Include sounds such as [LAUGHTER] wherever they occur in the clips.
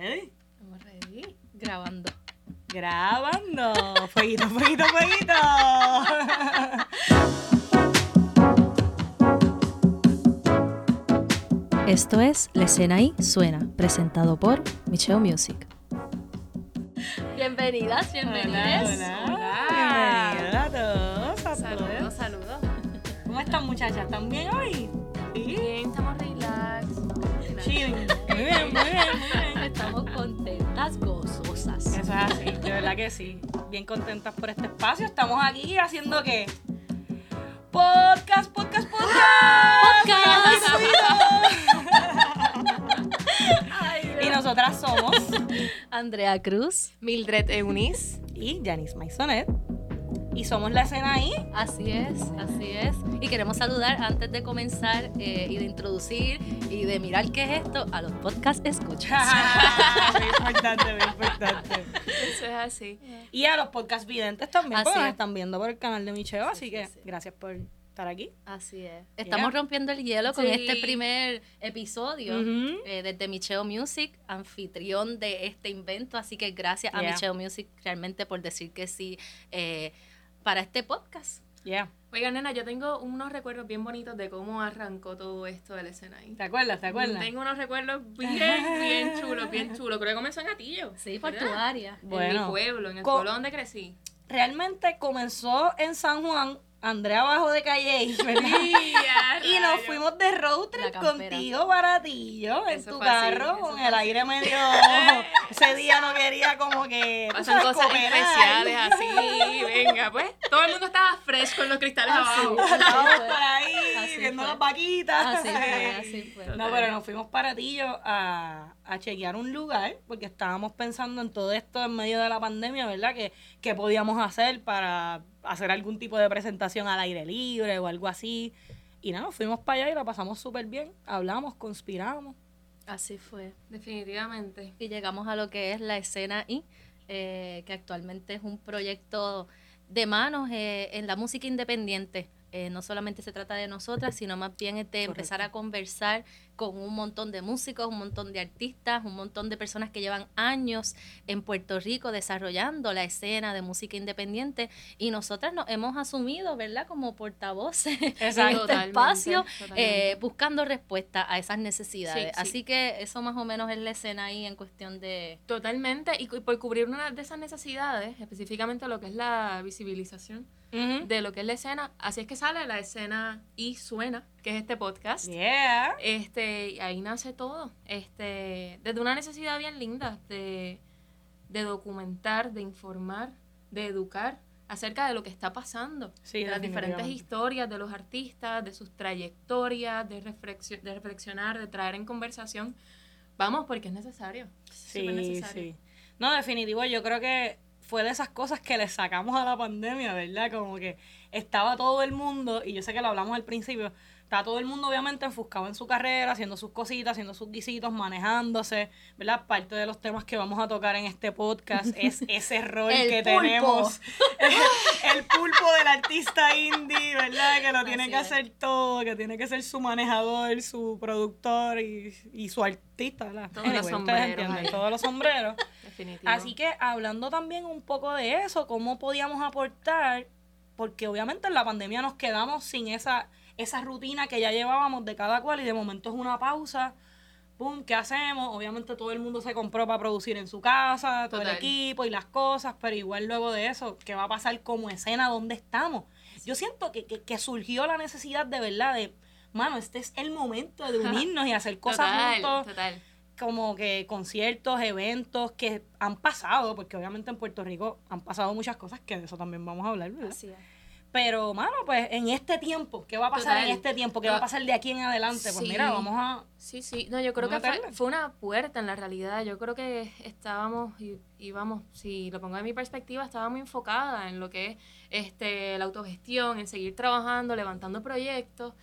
ready? Estamos ready. Grabando. Grabando. Fueguito, fueguito, fueguito. Esto es La escena ahí suena, presentado por Michelle Music. Bienvenidas, bienvenidas. Hola, hola. A todos. a Saludos, saludos. ¿Cómo están muchachas? ¿Están bien hoy? Sí. Bien, estamos relax. relax. Chilling. Muy bien, muy bien, muy bien. Gozosas. Eso es así, de verdad que sí. Bien contentas por este espacio. Estamos aquí haciendo qué? Podcast, podcast, podcast. Podcast. y nosotras somos Andrea Cruz. Mildred Eunice. y Janice Maisonet. Y somos la escena ahí. Así es, así es. Y queremos saludar antes de comenzar eh, y de introducir y de mirar qué es esto a los podcast escuchas. [LAUGHS] muy importante, muy importante. Eso es así. Y a los podcast videntes también, Así porque nos es. están viendo por el canal de Micheo, así sí, que sí. gracias por estar aquí. Así es. Estamos rompiendo el hielo con Sí. este primer episodio eh, desde Micheo Music, anfitrión de este invento. Así que gracias a. Micheo Music realmente por decir que sí eh, para este podcast. Yeah. Oiga, nena, yo tengo unos recuerdos bien bonitos de cómo arrancó todo esto de la escena ahí. ¿Te acuerdas? ¿Te acuerdas? Tengo unos recuerdos [LAUGHS] bien, bien chulos, bien chulos. Creo que comenzó en Atillo. Sí, por tu ¿verdad? área. En mi pueblo, en el pueblo donde crecí. Realmente comenzó en San Juan, Andrea abajo de Calle, [LAUGHS] Y nos fuimos de road trip contigo baratillo en Eso tu así, carro eso con el así. aire medio. [LAUGHS] Ese día no quería como que. Pasan cosas especiales así, venga, pues. Todo el mundo estaba fresh con los cristales Así. abajo. Estábamos fue. [LAUGHS] por ahí Así viendo las vaquitas. Así fue, [LAUGHS] así fue. No, pero nos fuimos para Tillo a, a chequear un lugar porque estábamos pensando en todo esto en medio de la pandemia, ¿verdad? Que, que podíamos hacer para hacer algún tipo de presentación al aire libre o algo así. Y nada, nos fuimos para allá y la pasamos súper bien. Hablamos, conspiramos. Así fue. Definitivamente. Y llegamos a lo que es la escena I, eh, que actualmente es un proyecto de manos eh, en la música independiente. Eh, no solamente se trata de nosotras, sino más bien de empezar a conversar con un montón de músicos, un montón de artistas, un montón de personas que llevan años en Puerto Rico desarrollando la escena de música independiente y nosotras nos hemos asumido, ¿verdad?, como portavoces [LAUGHS] en Exacto. este Totalmente, espacio, eh, buscando respuesta a esas necesidades. Sí, sí. Así que eso más o menos es la escena ahí en cuestión de... Totalmente, y cu- por cubrir una de esas necesidades, específicamente lo que es la visibilización de lo que es la escena, así es que sale la escena y suena, que es este podcast. Yeah. Este, ahí nace todo, este, desde una necesidad bien linda de, de documentar, de informar, de educar acerca de lo que está pasando, Sí, de las diferentes historias de los artistas, de sus trayectorias, de, reflexio- de reflexionar, de traer en conversación. Vamos, porque es necesario. es Sí, necesario. sí. No, definitivo, yo creo que fue de esas cosas que le sacamos a la pandemia, ¿verdad? Como que estaba todo el mundo, y yo sé que lo hablamos al principio, estaba todo el mundo obviamente enfuscado en su carrera, haciendo sus cositas, haciendo sus guisitos, manejándose, ¿verdad? Parte de los temas que vamos a tocar en este podcast es [LAUGHS] ese rol El que pulpo. tenemos. [LAUGHS] el pulpo del artista indie, ¿verdad? Que lo tiene Así que es. hacer todo, que tiene que ser su manejador, su productor y, y su artista, ¿verdad? Todos los sombreros todos los sombreros. Definitivo. Así que hablando también un poco de eso, cómo podíamos aportar, porque obviamente en la pandemia nos quedamos sin esa, esa rutina que ya llevábamos de cada cual y de momento es una pausa. Pum, ¿qué hacemos? Obviamente todo el mundo se compró para producir en su casa, todo el equipo y las cosas, pero igual luego de eso, ¿qué va a pasar como escena? ¿Dónde estamos? Yo siento que, que, que surgió la necesidad de verdad de, mano, este es el momento de [LAUGHS] unirnos y hacer cosas total, juntos total. como que conciertos, eventos que han pasado, porque obviamente en Puerto Rico han pasado muchas cosas que de eso también vamos a hablar, ¿verdad? Pero, mano, pues en este tiempo, ¿qué va a pasar Total. en este tiempo? ¿Qué No. va a pasar de aquí en adelante? Pues Sí. mira, vamos a... Sí, sí. No, yo creo que fue, fue una puerta en la realidad. Yo creo que estábamos, y íbamos, si lo pongo en mi perspectiva, estaba muy enfocada en lo que es este, la autogestión, en seguir trabajando, levantando proyectos.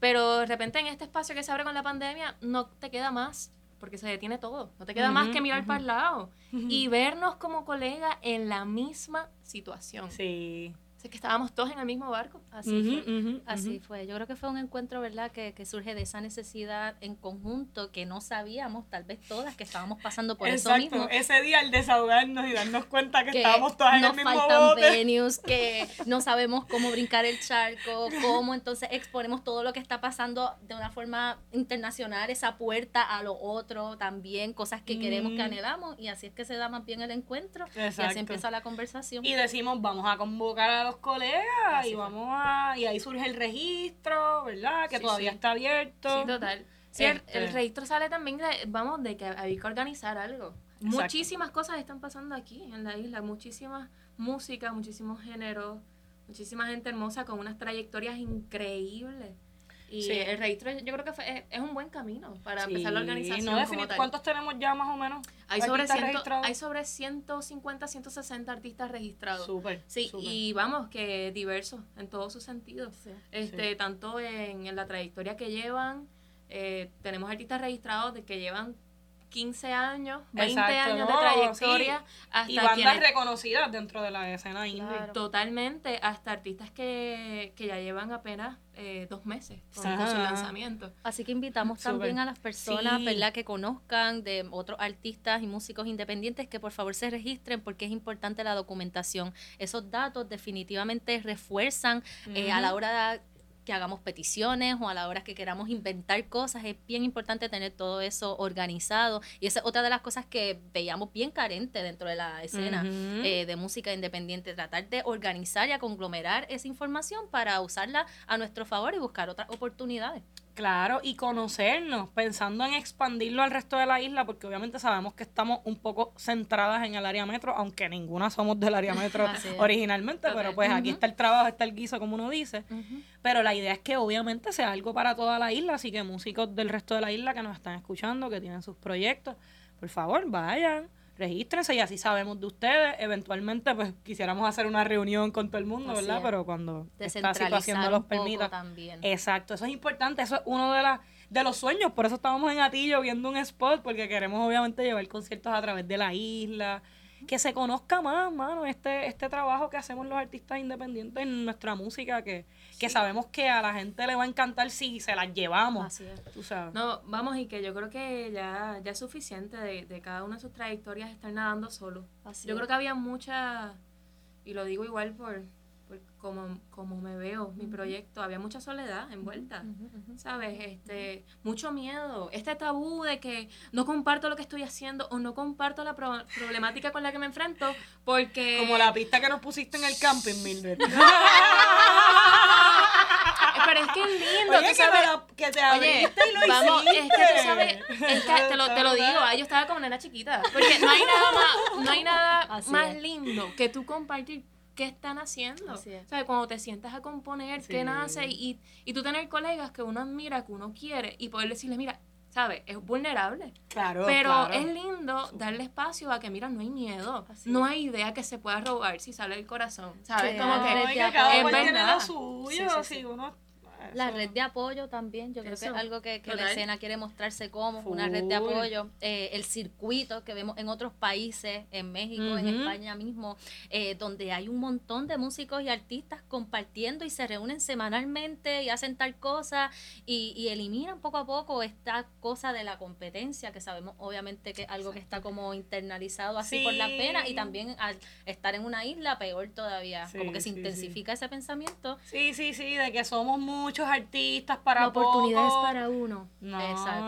Pero de repente en este espacio que se abre con la pandemia, no te queda más, porque se detiene todo. No te queda más que mirar ujú. para el lado y vernos como colegas en la misma situación. Sí. Que estábamos todos en el mismo barco. Así fue. Así fue. Yo creo que fue un encuentro, ¿verdad?, que, que, surge de esa necesidad en conjunto que no sabíamos, tal vez todas, que estábamos pasando por eso mismo. Ese día al desahogarnos y darnos cuenta que, estábamos todas en el mismo faltan venues, que no sabemos cómo brincar el charco, [LAUGHS] cómo entonces exponemos todo lo que está pasando de una forma internacional, esa puerta a lo otro también, cosas que queremos, que mm. anhelamos, y así es que se da más bien el encuentro. Y así empieza la conversación. Y decimos, vamos a convocar a los colegas y vamos a y ahí surge el registro, ¿verdad? Que todavía está abierto. Sí, total. Sí, el, este. registro sale también de, vamos, de que hay que organizar algo. Muchísimas cosas están pasando aquí en la isla, muchísimas músicas, muchísimos géneros, muchísima gente hermosa con unas trayectorias increíbles. Y el registro yo creo que fue, es, un buen camino para empezar la organización. No ¿Cuántos tenemos ya más o menos? Hay sobre, hay sobre 150, 160 artistas registrados. Súper. Sí, y vamos, que diversos en todos sus sentidos. este Tanto en, en, la trayectoria que llevan, eh, tenemos artistas registrados de que llevan 15 años, 20 años de trayectoria. Hasta y bandas reconocidas dentro de la escena indie. Totalmente, hasta artistas que, que ya llevan apenas eh, dos meses con, su lanzamiento. Así que invitamos también a las personas ¿verdad? que conozcan de otros artistas y músicos independientes que por favor se registren porque es importante la documentación. Esos datos definitivamente refuerzan eh, a la hora de que hagamos peticiones o a la hora que queramos inventar cosas. Es bien importante tener todo eso organizado. Y esa es otra de las cosas que veíamos bien carente dentro de la escena eh, de música independiente. Tratar de organizar y a conglomerar esa información para usarla a nuestro favor y buscar otras oportunidades. Claro, y conocernos, pensando en expandirlo al resto de la isla, porque obviamente sabemos que estamos un poco centradas en el área metro, aunque ninguna somos del área metro [LAUGHS] originalmente, pero pues aquí está el trabajo, está el guiso, como uno dice. Pero la idea es que obviamente sea algo para toda la isla, así que músicos del resto de la isla que nos están escuchando, que tienen sus proyectos, por favor, vayan regístrense y así sabemos de ustedes. Eventualmente, pues quisiéramos hacer una reunión con todo el mundo, ¿verdad? Pero cuando esta situación no los permita. También. Exacto, eso es importante, eso es uno de, las de los sueños. Por eso estábamos en Atillo viendo un spot, porque queremos obviamente llevar conciertos a través de la isla que se conozca más, mano, este, este trabajo que hacemos los artistas independientes en nuestra música, que, que sabemos que a la gente le va a encantar si se las llevamos. Así es. Tú sabes. No, vamos, y que yo creo que ya, ya es suficiente de, de cada una de sus trayectorias estar nadando solo. yo creo que había mucha, y lo digo igual por, como, como me veo mi proyecto, había mucha soledad envuelta, ¿sabes? Este, mucho miedo, este tabú de que no comparto lo que estoy haciendo o no comparto la problemática con la que me enfrento porque... Como la pista que nos pusiste en el camping, Mildred. [LAUGHS] Pero es que es lindo, oye, que, te abriste y lo vamos, es que tú sabes, es que te lo, te lo digo, yo estaba como nena chiquita, porque no hay nada más, no hay nada más lindo que tú compartir qué están haciendo. ¿Sabes? Cuando te sientas a componer, qué nace y, y tú tener colegas que uno admira, que uno quiere y poder decirles, mira, ¿sabes? Es vulnerable. Claro. Pero es lindo darle espacio a que, mira, no hay miedo. No hay idea que se pueda robar si sale el corazón. ¿Sabes? Como que, es verdad. suyo, si uno la red de apoyo también, yo creo que es algo que, la escena quiere mostrarse como una red de apoyo. Eh, el circuito que vemos en otros países, en México, en España mismo, eh, donde hay un montón de músicos y artistas compartiendo y se reúnen semanalmente y hacen tal cosa y, y eliminan poco a poco esta cosa de la competencia, que sabemos obviamente que es algo que está como internalizado así por la pena y también al estar en una isla, peor todavía, como que se intensifica ese pensamiento. Sí, sí, sí, de que somos muchos artistas para oportunidades para uno. No,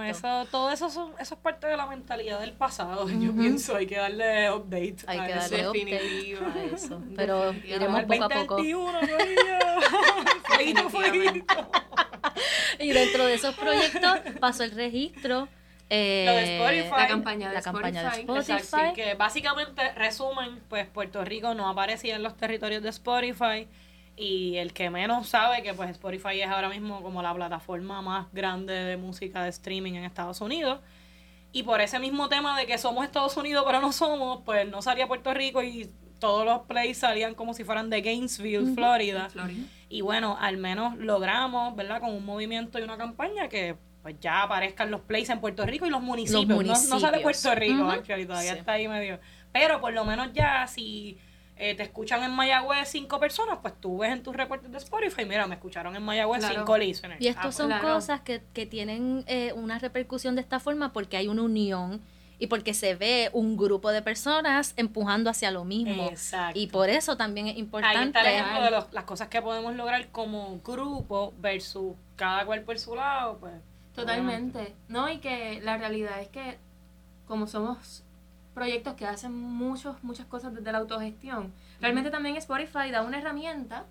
eso, todo eso, eso es parte de la mentalidad del pasado. [LAUGHS] Yo pienso, hay que darle update. Hay que darle update a eso. [LAUGHS] Pero iremos poco a poco. [LAUGHS] y dentro de esos proyectos pasó el registro. Eh, de Spotify. La campaña de la Spotify. Campaña de Spotify. que básicamente, resumen, pues Puerto Rico no aparecía en los territorios de Spotify y el que menos sabe que pues Spotify es ahora mismo como la plataforma más grande de música de streaming en Estados Unidos. Y por ese mismo tema de que somos Estados Unidos pero no somos, pues no salía Puerto Rico y todos los plays salían como si fueran de Gainesville, Florida. Y bueno, al menos logramos, ¿verdad? Con un movimiento y una campaña que pues ya aparezcan los plays en Puerto Rico y los municipios. No, sale Puerto Rico, todavía está ahí medio. Pero por lo menos ya si eh, te escuchan en Mayagüez cinco personas, pues tú ves en tus reportes de Spotify, mira, me escucharon en Mayagüez cinco listeners. Y esto Ah, son claro. cosas que, que tienen eh, una repercusión de esta forma porque hay una unión y porque se ve un grupo de personas empujando hacia lo mismo. Exacto. Y por eso también es Ahí importante. está el ejemplo de los- las cosas que podemos lograr como grupo versus cada cual por su lado, pues. Totalmente. No, y que la realidad es que como somos proyectos que hacen muchos, muchas cosas desde la autogestión, realmente también Spotify da una herramienta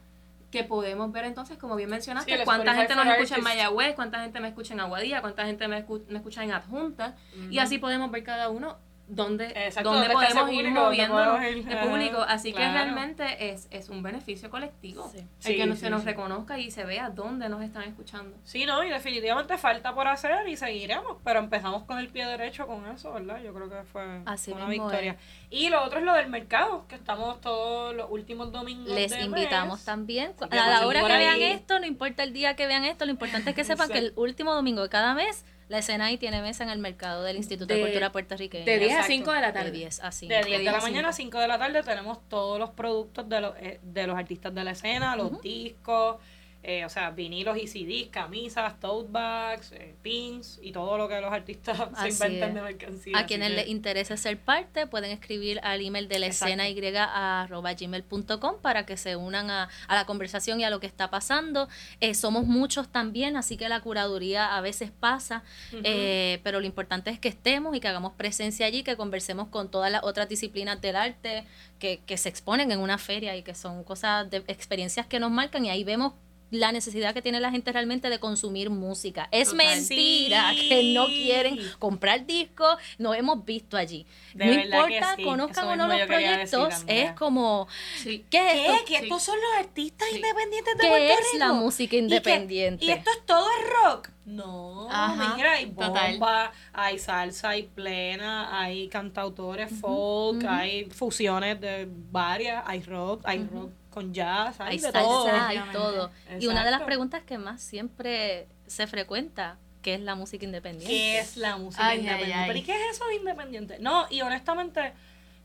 que podemos ver entonces, como bien mencionaste, Sí, cuánta Spotify gente nos escucha en. Mayagüez, cuánta gente me escucha en Aguadilla, cuánta gente me, escu- me escucha en Adjunta, y así podemos ver cada uno dónde, Exacto, dónde dónde está ese podemos ir público, de ajá, público. Así que realmente es, es un beneficio colectivo. Sí. El Sí, que no- sí, se nos sí. reconozca y se vea dónde nos están escuchando. Sí, no, y definitivamente falta por hacer y seguiremos, pero empezamos con el pie derecho con eso, ¿verdad? Yo creo que fue Así una victoria. Y lo otro es lo del mercado, que estamos todos los últimos domingos. Les de invitamos mes. también. A la hora que ahí. vean esto, no importa el día que vean esto, lo importante es que sepan que el [LAUGHS] último domingo de cada mes, la escena ahí tiene mesa en el mercado del Instituto de, De- Cultura Puertorriqueña. De 10 a Exacto. 5 de la De tarde. 10 a 5. De 10 de la mañana a cinco. 5 de la tarde tenemos todos los productos de los, eh, de los artistas de la escena, los discos, eh, o sea, vinilos y CDs, camisas, tote bags, eh, pins y todo lo que los artistas [LAUGHS] se inventan es. de mercancía. A quienes que- les interese ser parte, pueden escribir al email de la Exacto. escena y arroba gmail.com para que se unan a, a la conversación y a lo que está pasando. Eh, somos muchos también, así que la curaduría a veces pasa, eh, pero lo importante es que estemos y que hagamos presencia allí, que conversemos con todas las otras disciplinas del arte que, que se exponen en una feria y que son cosas de experiencias que nos marcan y ahí vemos la necesidad que tiene la gente realmente de consumir música. Es Total. mentira Sí. que no quieren comprar discos, nos hemos visto allí. De no importa, sí, conozcan eso o no los proyectos, es como, Sí. ¿qué es ¿Qué? esto? ¿Que estos son los artistas independientes de ¿Qué Puerto es la Rico? música ¿Y que- independiente? ¿Y, esto es todo rock? No, Ajá, mira, hay total. bomba, hay salsa, hay plena, hay cantautores folk, hay fusiones de varias, hay rock, hay rock con jazz, hay, hay de salsa, todo. hay todo. Y una de las preguntas que más siempre se frecuenta, ¿qué es la música independiente? ¿Qué es la música Ay, independiente? ay. ¿Pero y qué es eso de independiente? No, y honestamente,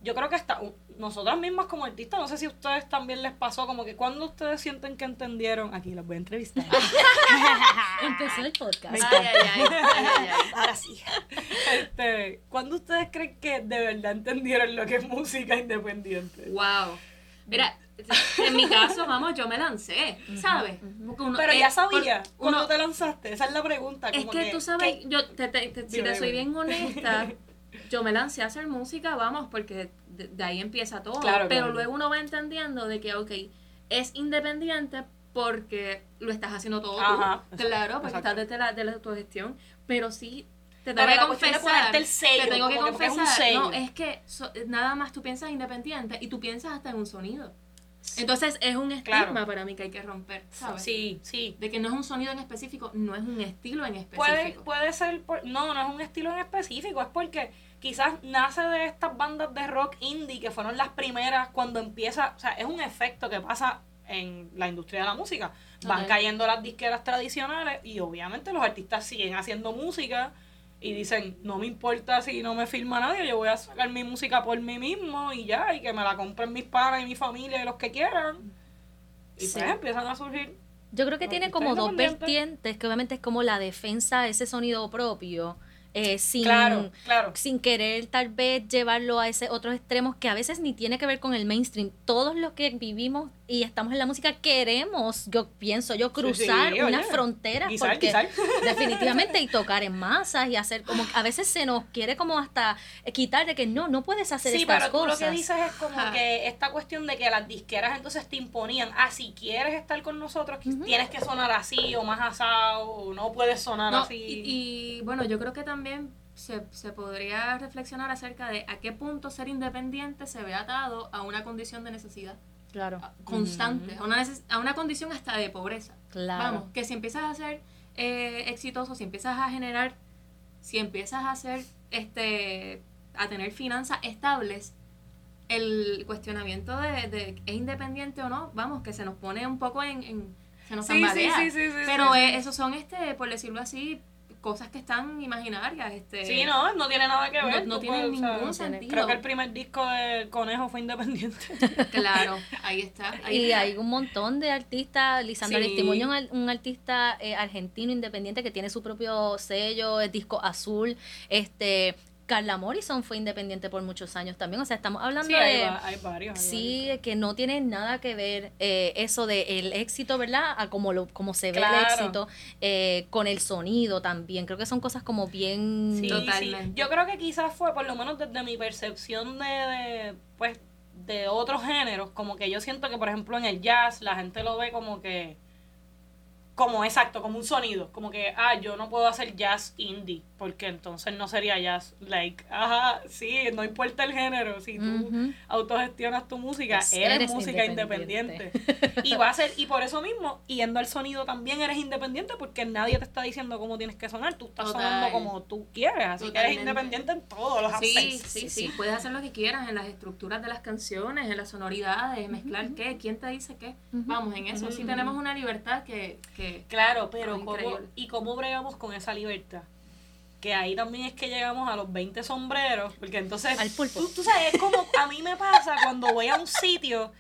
yo creo que hasta nosotras mismas como artistas, no sé si a ustedes también les pasó, como que cuando ustedes sienten que entendieron, aquí los voy a entrevistar. [LAUGHS] Empezó el podcast. Me Ay, ay, ay, ay, ay, ay. [LAUGHS] Ahora sí. Este, ¿Cuándo ustedes creen que de verdad entendieron lo que es música independiente? Wow. Mira, en mi caso, vamos, yo me lancé, ¿sabes? Porque uno- Pero ya sabía por- cuando te lanzaste, esa es la pregunta. Es como que tú sabes, ¿qué- yo te, te- te- si te soy bien honesta, [LAUGHS] yo me lancé a hacer música, vamos, porque de, de ahí empieza todo. Claro, pero claro. luego uno va entendiendo de que, ok, es independiente porque lo estás haciendo todo Ajá, tú. exacto, claro, porque exacto. estás desde la, de la autogestión, pero sí te Pero tengo que de confesar. ponerte el sello, te tengo que como que porque es un confesar. sello. No, es que so- nada más tú piensas independiente y tú piensas hasta en un sonido. Entonces es un estigma Claro. para mí que hay que romper, ¿sabes? Sí, sí. De que no es un sonido en específico, no es un estilo en Puede, específico. puede ser, por- no, no es un estilo en específico, es porque quizás nace de estas bandas de rock indie que fueron las primeras cuando empieza, o sea, es un efecto que pasa en la industria de la música. Van cayendo las disqueras tradicionales y obviamente los artistas siguen haciendo música y dicen, no me importa si no me firma nadie, yo voy a sacar mi música por mí mismo y ya, y que me la compren mis padres y mi familia y los que quieran. Y Sí. pues empiezan a surgir. Yo creo que tiene como dos vertientes, que obviamente es como la defensa de ese sonido propio, eh, sin, Claro, claro. sin querer tal vez llevarlo a ese otros extremos que a veces ni tiene que ver con el mainstream. Todos los que vivimos y estamos en la música queremos, yo pienso yo, Sí, cruzar sí, unas oye, fronteras guisar, porque guisar. [LAUGHS] definitivamente y tocar en masas y hacer como a veces se nos quiere como hasta quitar de que no, no puedes hacer Sí, estas pero tú lo cosas. que dices es como que esta cuestión de que las disqueras entonces te imponían, ah, si quieres estar con nosotros, tienes que sonar así o más asado, o no puedes sonar No, así. y, y, bueno, yo creo que también se, se podría reflexionar acerca de a qué punto ser independiente se ve atado a una condición de necesidad Claro, a- constante, a, una a una condición hasta de pobreza. claro. Vamos, que si empiezas a ser eh, exitoso, si empiezas a generar, si empiezas a hacer, este, a tener finanzas estables, el cuestionamiento de, de es independiente o no, vamos, que se nos pone un poco en, en- se nos Sí, sí, tambalea. sí, sí, sí, Pero sí, eh, esos son, este, por decirlo así, cosas que están imaginarias. Este, Sí, no, no tiene nada que No- ver. no tú tiene puedes, o sea, ningún sentido. Creo que el primer disco del Conejo fue independiente. [LAUGHS] Claro, ahí está. Ahí Y está. hay un montón de artistas, Lisandro Sí. Aristimuño, un, artista eh, argentino independiente que tiene su propio sello, es disco azul, este Carla Morrison fue independiente por muchos años también, o sea, estamos hablando Sí, hay, de... va- hay varios. hay Sí, que no tiene nada que ver eh, eso de el éxito, ¿verdad? A como lo como se ve Claro. el éxito eh, con el sonido también. Creo que son cosas como bien Sí, Totalmente. sí. Yo creo que quizás fue, por lo menos desde mi percepción de, de, pues, de otros géneros, como que yo siento que, por ejemplo, en el jazz la gente lo ve como que, como exacto, como un sonido, como que, ah, yo no puedo hacer jazz indie, porque entonces no sería jazz, like, ajá, sí, no importa el género, si tú autogestionas tu música, Pues eres, eres música independiente. independiente. y va a ser, y por eso mismo, yendo al sonido también eres independiente porque nadie te está diciendo cómo tienes que sonar, tú estás Total. sonando como tú quieres, así que eres independiente en todos los Sí, aspectos. sí, sí, Puedes hacer lo que quieras en las estructuras de las canciones, en las sonoridades, mezclar qué, quién te dice qué. Vamos, en eso sí tenemos una libertad que, que Claro, pero Ah, ¿cómo, increíble. ¿y cómo bregamos con esa libertad? Que ahí también es que llegamos a los 20 sombreros, porque entonces, Al pulpo. Tú, tú sabes, es como a mí me pasa cuando voy a un sitio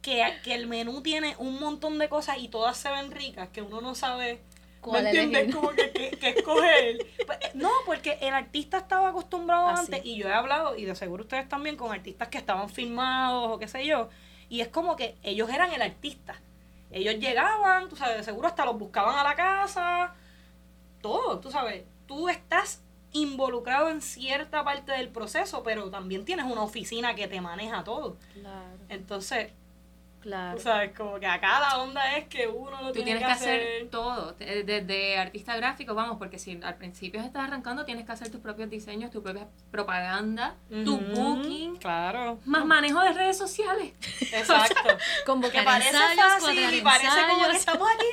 que, que el menú tiene un montón de cosas y todas se ven ricas, que uno no sabe, ¿me ¿Cuál entiendes? Como que, que, que escoger. Pues, no, porque el artista estaba acostumbrado Así. antes, y yo he hablado, y de seguro ustedes también, con artistas que estaban filmados o qué sé yo, y es como que ellos eran el artista. Ellos llegaban, tú sabes, de seguro hasta los buscaban a la casa, todo, tú sabes, tú estás involucrado en cierta parte del proceso, pero también tienes una oficina que te maneja todo. Claro, Entonces, claro. tú sabes, como que acá la onda es que uno lo tú tiene tienes que que hacer hacer. todo, desde artista gráfico, vamos, porque si al principio estás arrancando, tienes que hacer tus propios diseños, tu propia propaganda, tu booking, Claro. más manejo de redes sociales. Exacto. [LAUGHS] que Convocar parece ensayos, fácil y parece como que estamos aquí,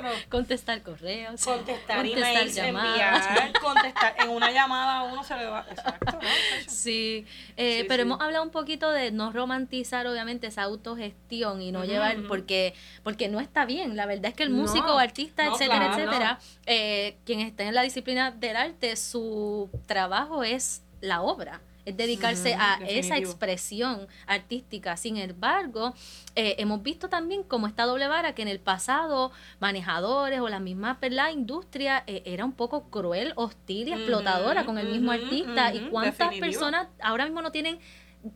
pero contestar correos, contestar, contestar emails, llamadas. enviar, contestar. En una llamada a uno se le va. Exacto, ¿no? [LAUGHS] Sí, eh, Sí, pero sí. hemos hablado un poquito de no romantizar obviamente esa autogestión y no llevar, porque porque no está bien. La verdad es que el No, músico, artista, no, etcétera, claro. etcétera, eh, quien esté en la disciplina del arte, su trabajo es la obra. Es dedicarse a esa expresión artística. Sin embargo, eh, hemos visto también como esta doble vara que en el pasado manejadores o la misma ¿verdad? industria eh, era un poco cruel, hostil y explotadora con el mismo ujú, artista. y cuántas definitivo. personas ahora mismo no tienen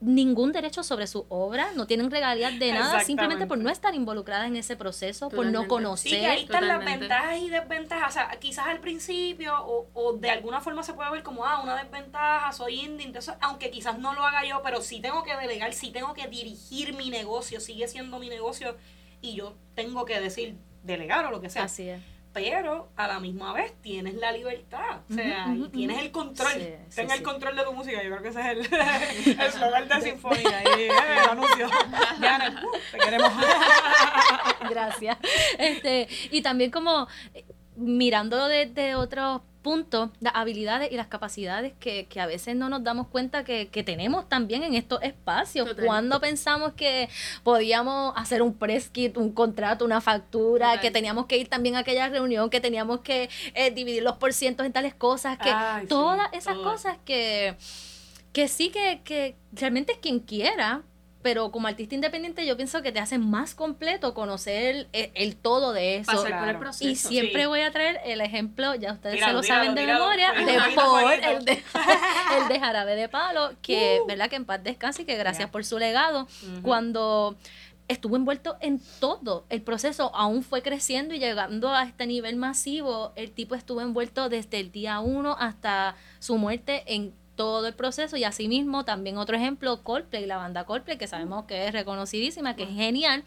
ningún derecho sobre su obra, no tienen regalías de nada, simplemente por no estar involucradas en ese proceso, por no Totalmente. conocer. Sí, ahí están las Totalmente. ventajas y desventajas. O sea, quizás al principio, o, o de alguna forma se puede ver como, ah, una desventaja, soy indie, entonces, aunque quizás no lo haga yo, pero sí tengo que delegar, sí tengo que dirigir mi negocio, sigue siendo mi negocio, y yo tengo que decir, delegar o lo que sea. Así es. Pero a la misma vez tienes la libertad, o sea, y tienes el control. Sí, Ten sí. el control de tu música, yo creo que ese es el [LAUGHS] el eslogan de Sinfonía. Y, eh, [LAUGHS] el anuncio. Diana, uh, te queremos. [LAUGHS] Gracias. Este, y también como mirando desde otros puntos, las habilidades y las capacidades que, que a veces no nos damos cuenta que, que tenemos también en estos espacios. Total. Cuando pensamos que podíamos hacer un press kit, un contrato, una factura, Total. que teníamos que ir también a aquella reunión, que teníamos que eh, dividir los porcientos en tales cosas, que Ay, sí, todas esas todo. cosas que, que sí que, que realmente es quien quiera, pero como artista independiente yo pienso que te hace más completo conocer el, el todo de eso. Pasar por el Claro. proceso. Y siempre sí. voy a traer el ejemplo, ya ustedes se lo saben de memoria, de Paul, el de, [LAUGHS] el de Jarabe de Palo, que verdad que en paz descanse y que gracias por su legado. Cuando estuvo envuelto en todo el proceso, aún fue creciendo y llegando a este nivel masivo, el tipo estuvo envuelto desde el día uno hasta su muerte en todo el proceso y asimismo también otro ejemplo, Coldplay, la banda Coldplay, que sabemos que es reconocidísima, que es genial,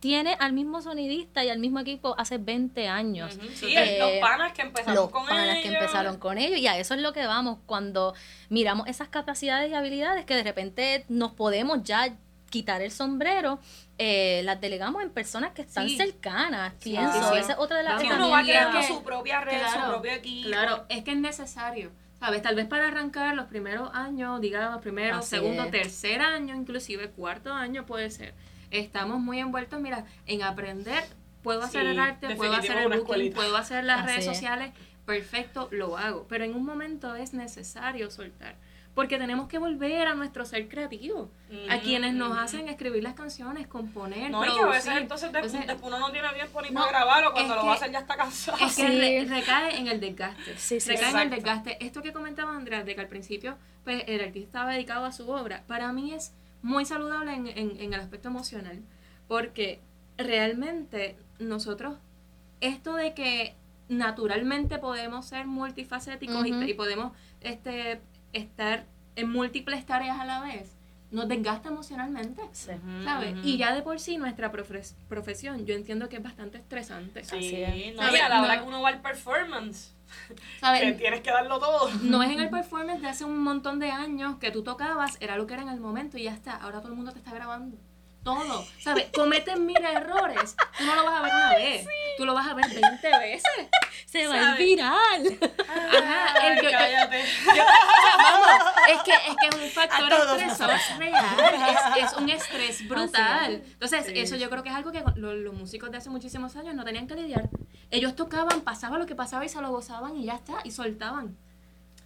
tiene al mismo sonidista y al mismo equipo hace 20 años. Ujú, Sí, Eh, los panas que empezaron Los con panas que ellos. empezaron con ellos y a eso es lo que vamos cuando miramos esas capacidades y habilidades que de repente nos podemos ya quitar el sombrero, eh, las delegamos en personas que están Sí. cercanas, pienso, sí, sí. esa es otra de las uno va creando que- su propia red, su propio equipo. Claro, es que es necesario. ¿Sabes? Tal vez para arrancar los primeros años, digamos, primero, Así segundo, es. tercer año, inclusive cuarto año puede ser. Estamos muy envueltos, mira, en aprender. Puedo hacer Sí, el arte, puedo hacer el booking, escuelita. puedo hacer las Así redes es. Perfecto, lo hago. Pero en un momento es necesario soltar. Porque tenemos que volver a nuestro ser creativo. a quienes nos hacen escribir las canciones, componer, No, y que a veces entonces después, uno no tiene tiempo ni para grabarlo, cuando lo va a hacer ya está cansado. Es que recae en el desgaste. Sí, sí, recae en el desgaste. Esto que comentaba Andrea, de que al principio pues, el artista estaba dedicado a su obra, para mí es muy saludable en, en, en el aspecto emocional. Porque realmente nosotros, esto de que naturalmente podemos ser multifacéticos y, podemos este, estar en múltiples tareas a la vez, nos desgasta emocionalmente, ¿sabes? Y ya de por sí nuestra profesión, yo entiendo que es bastante estresante. Sí, no, y a la hora que uno va al performance, [LAUGHS] ¿sabes? que tienes que darlo todo. No es en el [LAUGHS] performance de hace un montón de años que tú tocabas, era lo que era en el momento y ya está, ahora todo el mundo te está grabando todo. ¿Sabes? Cometen mil errores. Tú no lo vas a ver una vez. Tú lo vas a ver 20 veces. Se va a ir viral. Ajá. El, cállate. vamos, es que, es que es un factor estresor real. Es, es, un estrés brutal. Entonces, eso yo creo que es algo que los, los, músicos de hace muchísimos años no tenían que lidiar. Ellos tocaban, pasaba lo que pasaba y se lo gozaban y ya está, y soltaban.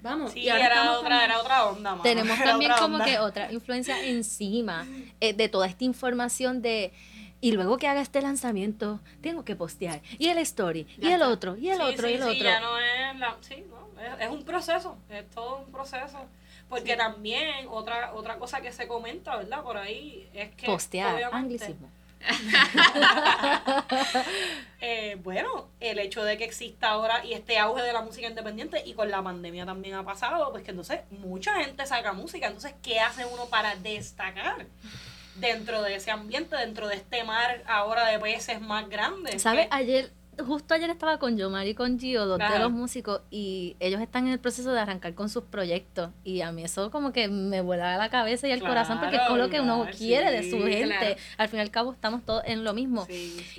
Vamos, y era otra, era otra onda, Tenemos también como que otra influencia encima eh, de toda esta información de y luego que haga este lanzamiento, tengo que postear. Y el story, y el otro, y el otro, y el otro. Ya no es, la, sí, no, es, un proceso, es todo un proceso. Porque también otra otra cosa que se comenta, ¿verdad? Por ahí es que... Postear, anglicismo. [LAUGHS] Eh, bueno, el hecho de que exista ahora y este auge de la música independiente y con la pandemia también ha pasado, pues que entonces mucha gente saca música, entonces ¿qué hace uno para destacar? dentro de ese ambiente, dentro de este mar ahora de peces más grandes. ¿Sabes? Ayer justo ayer estaba con Yomari y con Gio, dos de los músicos, y ellos están en el proceso de arrancar con sus proyectos. Y a mí eso como que me vuela la cabeza y el corazón, porque es con lo que uno quiere de su gente. Al fin y al cabo estamos todos en lo mismo.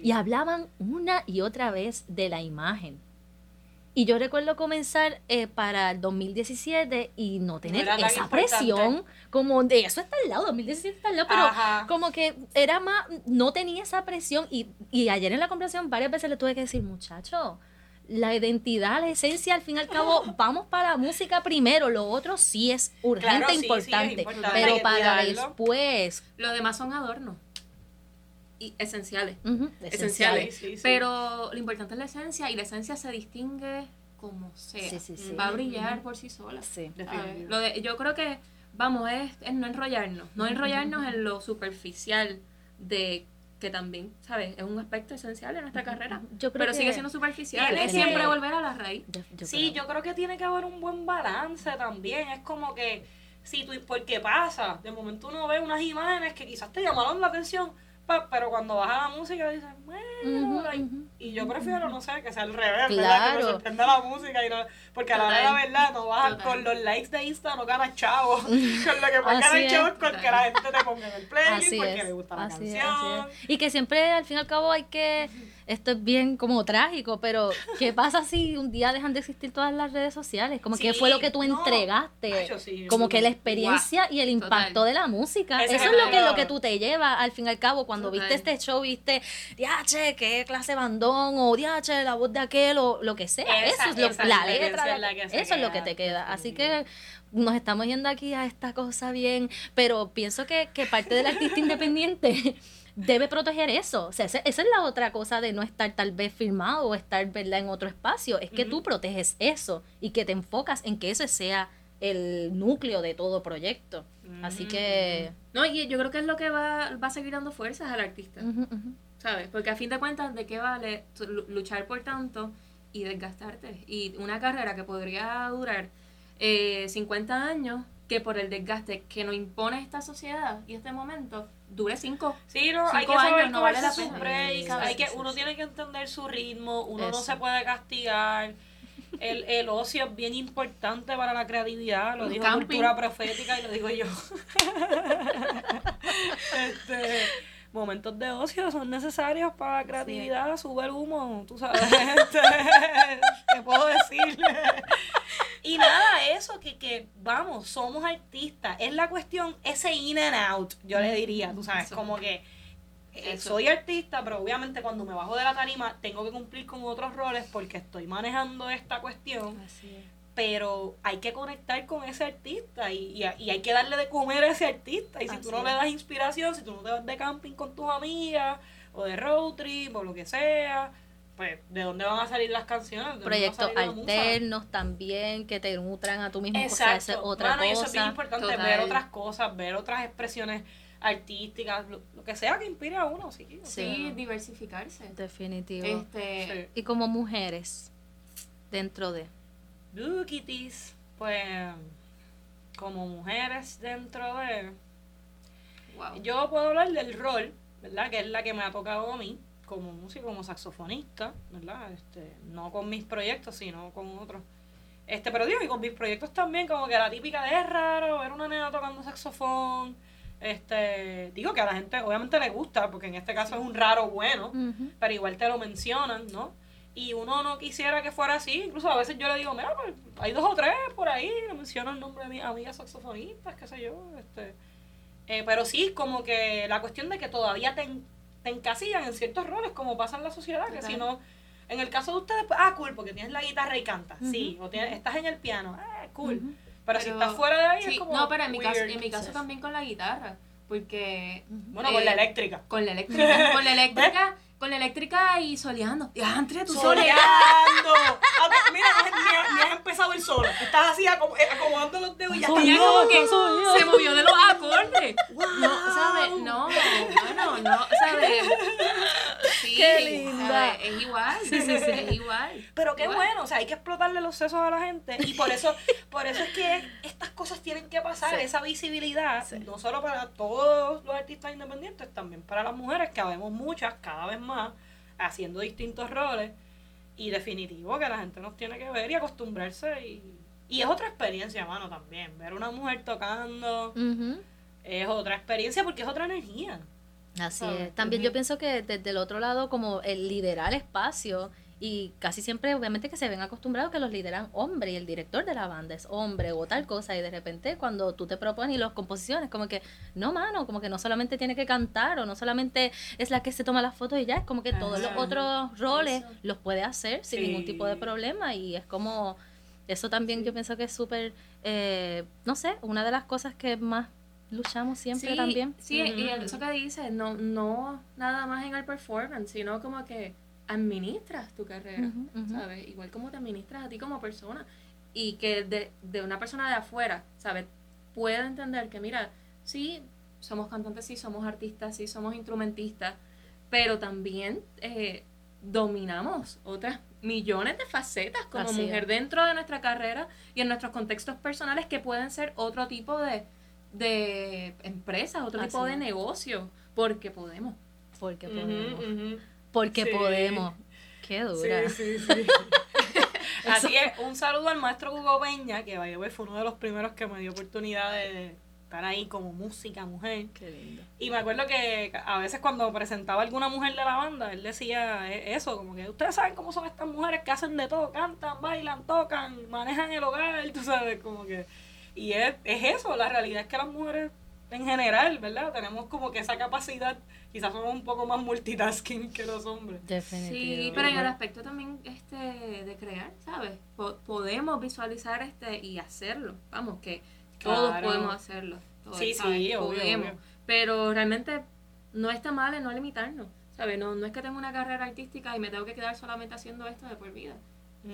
y hablaban una y otra vez de la imagen y yo recuerdo comenzar eh, para el 2017 y no tener esa presión, como de eso está al lado, 2017 está al lado, pero como que era más, no tenía esa presión. Y, y ayer en la conversación varias veces le tuve que decir, muchacho, la identidad, la esencia, al fin y al cabo, [LAUGHS] vamos para la música primero, lo otro sí es urgente, importante, pero para después. Lo demás son adornos y esenciales. Esenciales. Pero lo importante es la esencia y la esencia se distingue como sea. Va a brillar por sí sola. Lo de, yo creo que, vamos, es, es no enrollarnos. No enrollarnos en lo superficial de que también, ¿sabes? Es un aspecto esencial de nuestra carrera. pero sigue siendo superficial. Es siempre volver a la raíz. sí, yo creo que tiene que haber un buen balance también. Es como que, si tú, porque pasa, de momento uno ve unas imágenes que quizás te llamaron la atención, pero cuando vas a la música dices, bueno, y yo prefiero, no sé, que sea al revés, Que me sorprenda la música y no, porque a la hora de la verdad no vas con los likes de Insta, no ganas chavo, [LAUGHS] con lo que puedes ganar chavo es. con que la gente te ponga en el playlist porque le gusta la canción. y que siempre, al fin y al cabo, hay que esto es bien como trágico, pero ¿qué pasa si un día dejan de existir todas las redes sociales? Como que fue lo que tú entregaste, como que la experiencia y el impacto de la música. Eso es lo que, lo que tú te llevas al fin y al cabo. Cuando viste este show, viste, diache, qué clase o diache, la voz de aquel, o lo que sea. eso es lo, la letra, eso es lo que te queda. Así que nos estamos yendo aquí a esta cosa bien, pero pienso que, que parte del artista [LAUGHS] independiente debe proteger eso. O sea, esa, es la otra cosa de no estar tal vez firmado o estar ¿verdad? en otro espacio. Es que tú proteges eso y que te enfocas en que ese sea el núcleo de todo proyecto. Así que... No, y yo creo que es lo que va, va a seguir dando fuerzas al artista. ¿Sabes? Porque a fin de cuentas, ¿de qué vale luchar por tanto y desgastarte? Y una carrera que podría durar eh, 50 años, que por el desgaste que nos impone esta sociedad y este momento, dure cinco. Sí, no, hay que saber no vale la pena. hay que, uno tiene que entender su ritmo, uno no se puede castigar. El, el ocio es bien importante para la creatividad, lo dijo cultura profética y lo digo yo. [LAUGHS] este, momentos de ocio son necesarios para la creatividad, sube el humo, tú sabes. Este, [LAUGHS] [LAUGHS] ¿Qué puedo decirle? Y nada, eso que, que, vamos, somos artistas. Es la cuestión, ese in and out, yo le diría, tú sabes, como que eh, soy artista, pero obviamente cuando me bajo de la tarima tengo que cumplir con otros roles porque estoy manejando esta cuestión. Así es. Pero hay que conectar con ese artista y, y, y hay que darle de comer a ese artista. Y si tú no Así le das inspiración, si tú no te vas de camping con tus amigas o de road trip o lo que sea, pues ¿de dónde van a salir las canciones? ¿De dónde va a Proyectos alternos también que te nutran a tu mismo. O sea, esa es Exacto. otra y cosa. eso es bien importante, Total. ver otras cosas, ver otras expresiones artísticas, lo, lo que sea que inspire a uno, sí. Sí, diversificarse. Definitivo. Este, sí. Y como mujeres, dentro de. Kitties, pues como mujeres dentro de... wow. Yo puedo hablar del rol, ¿verdad? Que es la que me ha tocado a mí como músico, como saxofonista, ¿verdad? Este, no con mis proyectos, sino con otros. Este, pero digo, y con mis proyectos también, como que la típica de es raro ver una nena tocando saxofón. Este, digo que a la gente obviamente le gusta, porque en este caso es un raro bueno, pero igual te lo mencionan, ¿no? Y uno no quisiera que fuera así, incluso a veces yo le digo, mira, pues hay dos o tres por ahí, le menciono el nombre de mis amigas saxofonistas, qué sé yo, este... Eh, pero sí, como que la cuestión de que todavía te, te encasillan en ciertos roles, como pasa en la sociedad, que Total. si no... En el caso de ustedes, pues, ah, cool, porque tienes la guitarra y cantas, sí, o tienes, estás en el piano, ah, cool. Ujú. Pero, si Pero- estás fuera de ahí Sí, es como no, pero en mi caso, en mi caso también con la guitarra, porque Bueno, con eh, la eléctrica. con la eléctrica, con la [LAUGHS] eléctrica, con la eléctrica y soleando. Diantre, tú soleando. ¡Soleando! Ah, pues, Mira, no, ni, has- ni has empezado el solo. Estás así acom- eh, acomodando los dedos y ya yo, como que se movió de los acordes. ¡Wow! No, ¿sabes? No, bueno, no, ¿sabes? Sí, Qué linda. Es igual. Sí, sí, sí. Es igual. Pero qué Igual. bueno, o sea, hay que explotarle los sesos a la gente y por eso, por eso es que estas cosas tienen que pasar, Sí. esa visibilidad, no solo para todos los artistas independientes, también para las mujeres, que habemos muchas, cada vez más, haciendo distintos roles, y definitivo que la gente nos tiene que ver y acostumbrarse y, y es otra experiencia, mano, también, ver una mujer tocando es otra experiencia porque es otra energía. Así ¿sabes? es. También yo pienso que desde el otro lado, como el liderar espacio, y casi siempre, obviamente, que se ven acostumbrados que los lideran hombres y el director de la banda es hombre o tal cosa, y de repente cuando tú te propones y las composiciones, como que, no, mano, como que no solamente tiene que cantar o no solamente es la que se toma las fotos y ya, es como que todos los otros roles Eso. los puede hacer sin Sí. ningún tipo de problema y es como, eso también yo pienso que es súper, eh, no sé, una de las cosas que más luchamos siempre sí, también. Sí, y eso que dices, no, no nada más en el performance, sino como que administras tu carrera. ¿sabes? Igual como te administras a ti como persona. Y que de, de una persona de afuera, ¿sabes? Pueda entender que, mira, sí, somos cantantes, sí, somos artistas, sí, somos instrumentistas, pero también eh, dominamos otras millones de facetas como Así mujer es. dentro de nuestra carrera y en nuestros contextos personales que pueden ser otro tipo de, de empresas, otro tipo Así de es. negocio, porque podemos. Porque podemos. Porque Sí. podemos. Qué dura. Sí, sí, sí. [LAUGHS] Así es, un saludo al maestro Hugo Peña, que vaya, fue uno de los primeros que me dio oportunidad de estar ahí como música, mujer. Qué lindo. Y me acuerdo que a veces cuando presentaba alguna mujer de la banda, él decía e- eso, como que ustedes saben cómo son estas mujeres que hacen de todo, cantan, bailan, tocan, manejan el hogar, [LAUGHS] tú sabes, como que... Y es, es eso, la realidad es que las mujeres en general, ¿verdad? Tenemos como que esa capacidad, quizás somos un poco más multitasking que los hombres. Definitivo. Sí, pero en el aspecto también este de crear, ¿sabes? Po- podemos visualizar este y hacerlo. Vamos, que todos Claro. podemos hacerlo. todos, Sí, ¿sabes? sí, obvio, podemos. obvio. Pero realmente no está mal en no limitarnos, ¿sabes? No, no es que tengo una carrera artística y me tengo que quedar solamente haciendo esto de por vida,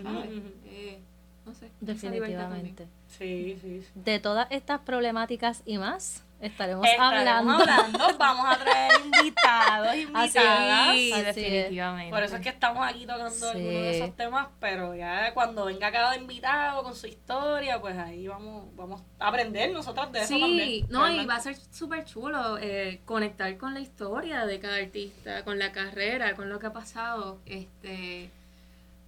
¿sabes? Eh, no sé. Definitivamente. Sí, sí, sí. De todas estas problemáticas y más, estaremos, Estaremos hablando. hablando, vamos a traer [LAUGHS] invitados, Así invitadas. es. Así definitivamente. Por eso es que estamos aquí tocando Sí. algunos de esos temas, pero ya cuando venga cada invitado con su historia, pues ahí vamos, vamos a aprender nosotras de eso Sí, también. no, y va a ser súper chulo eh, conectar con la historia de cada artista, con la carrera, con lo que ha pasado. Este,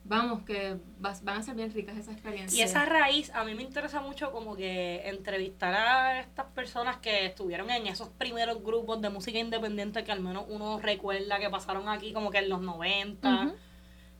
vamos, que vas- van a ser bien ricas esas experiencias. Y esa raíz, a mí me interesa mucho como que entrevistar a estas personas que estuvieron en esos primeros grupos de música independiente que al menos uno recuerda que pasaron aquí como que en los 90. Ujú.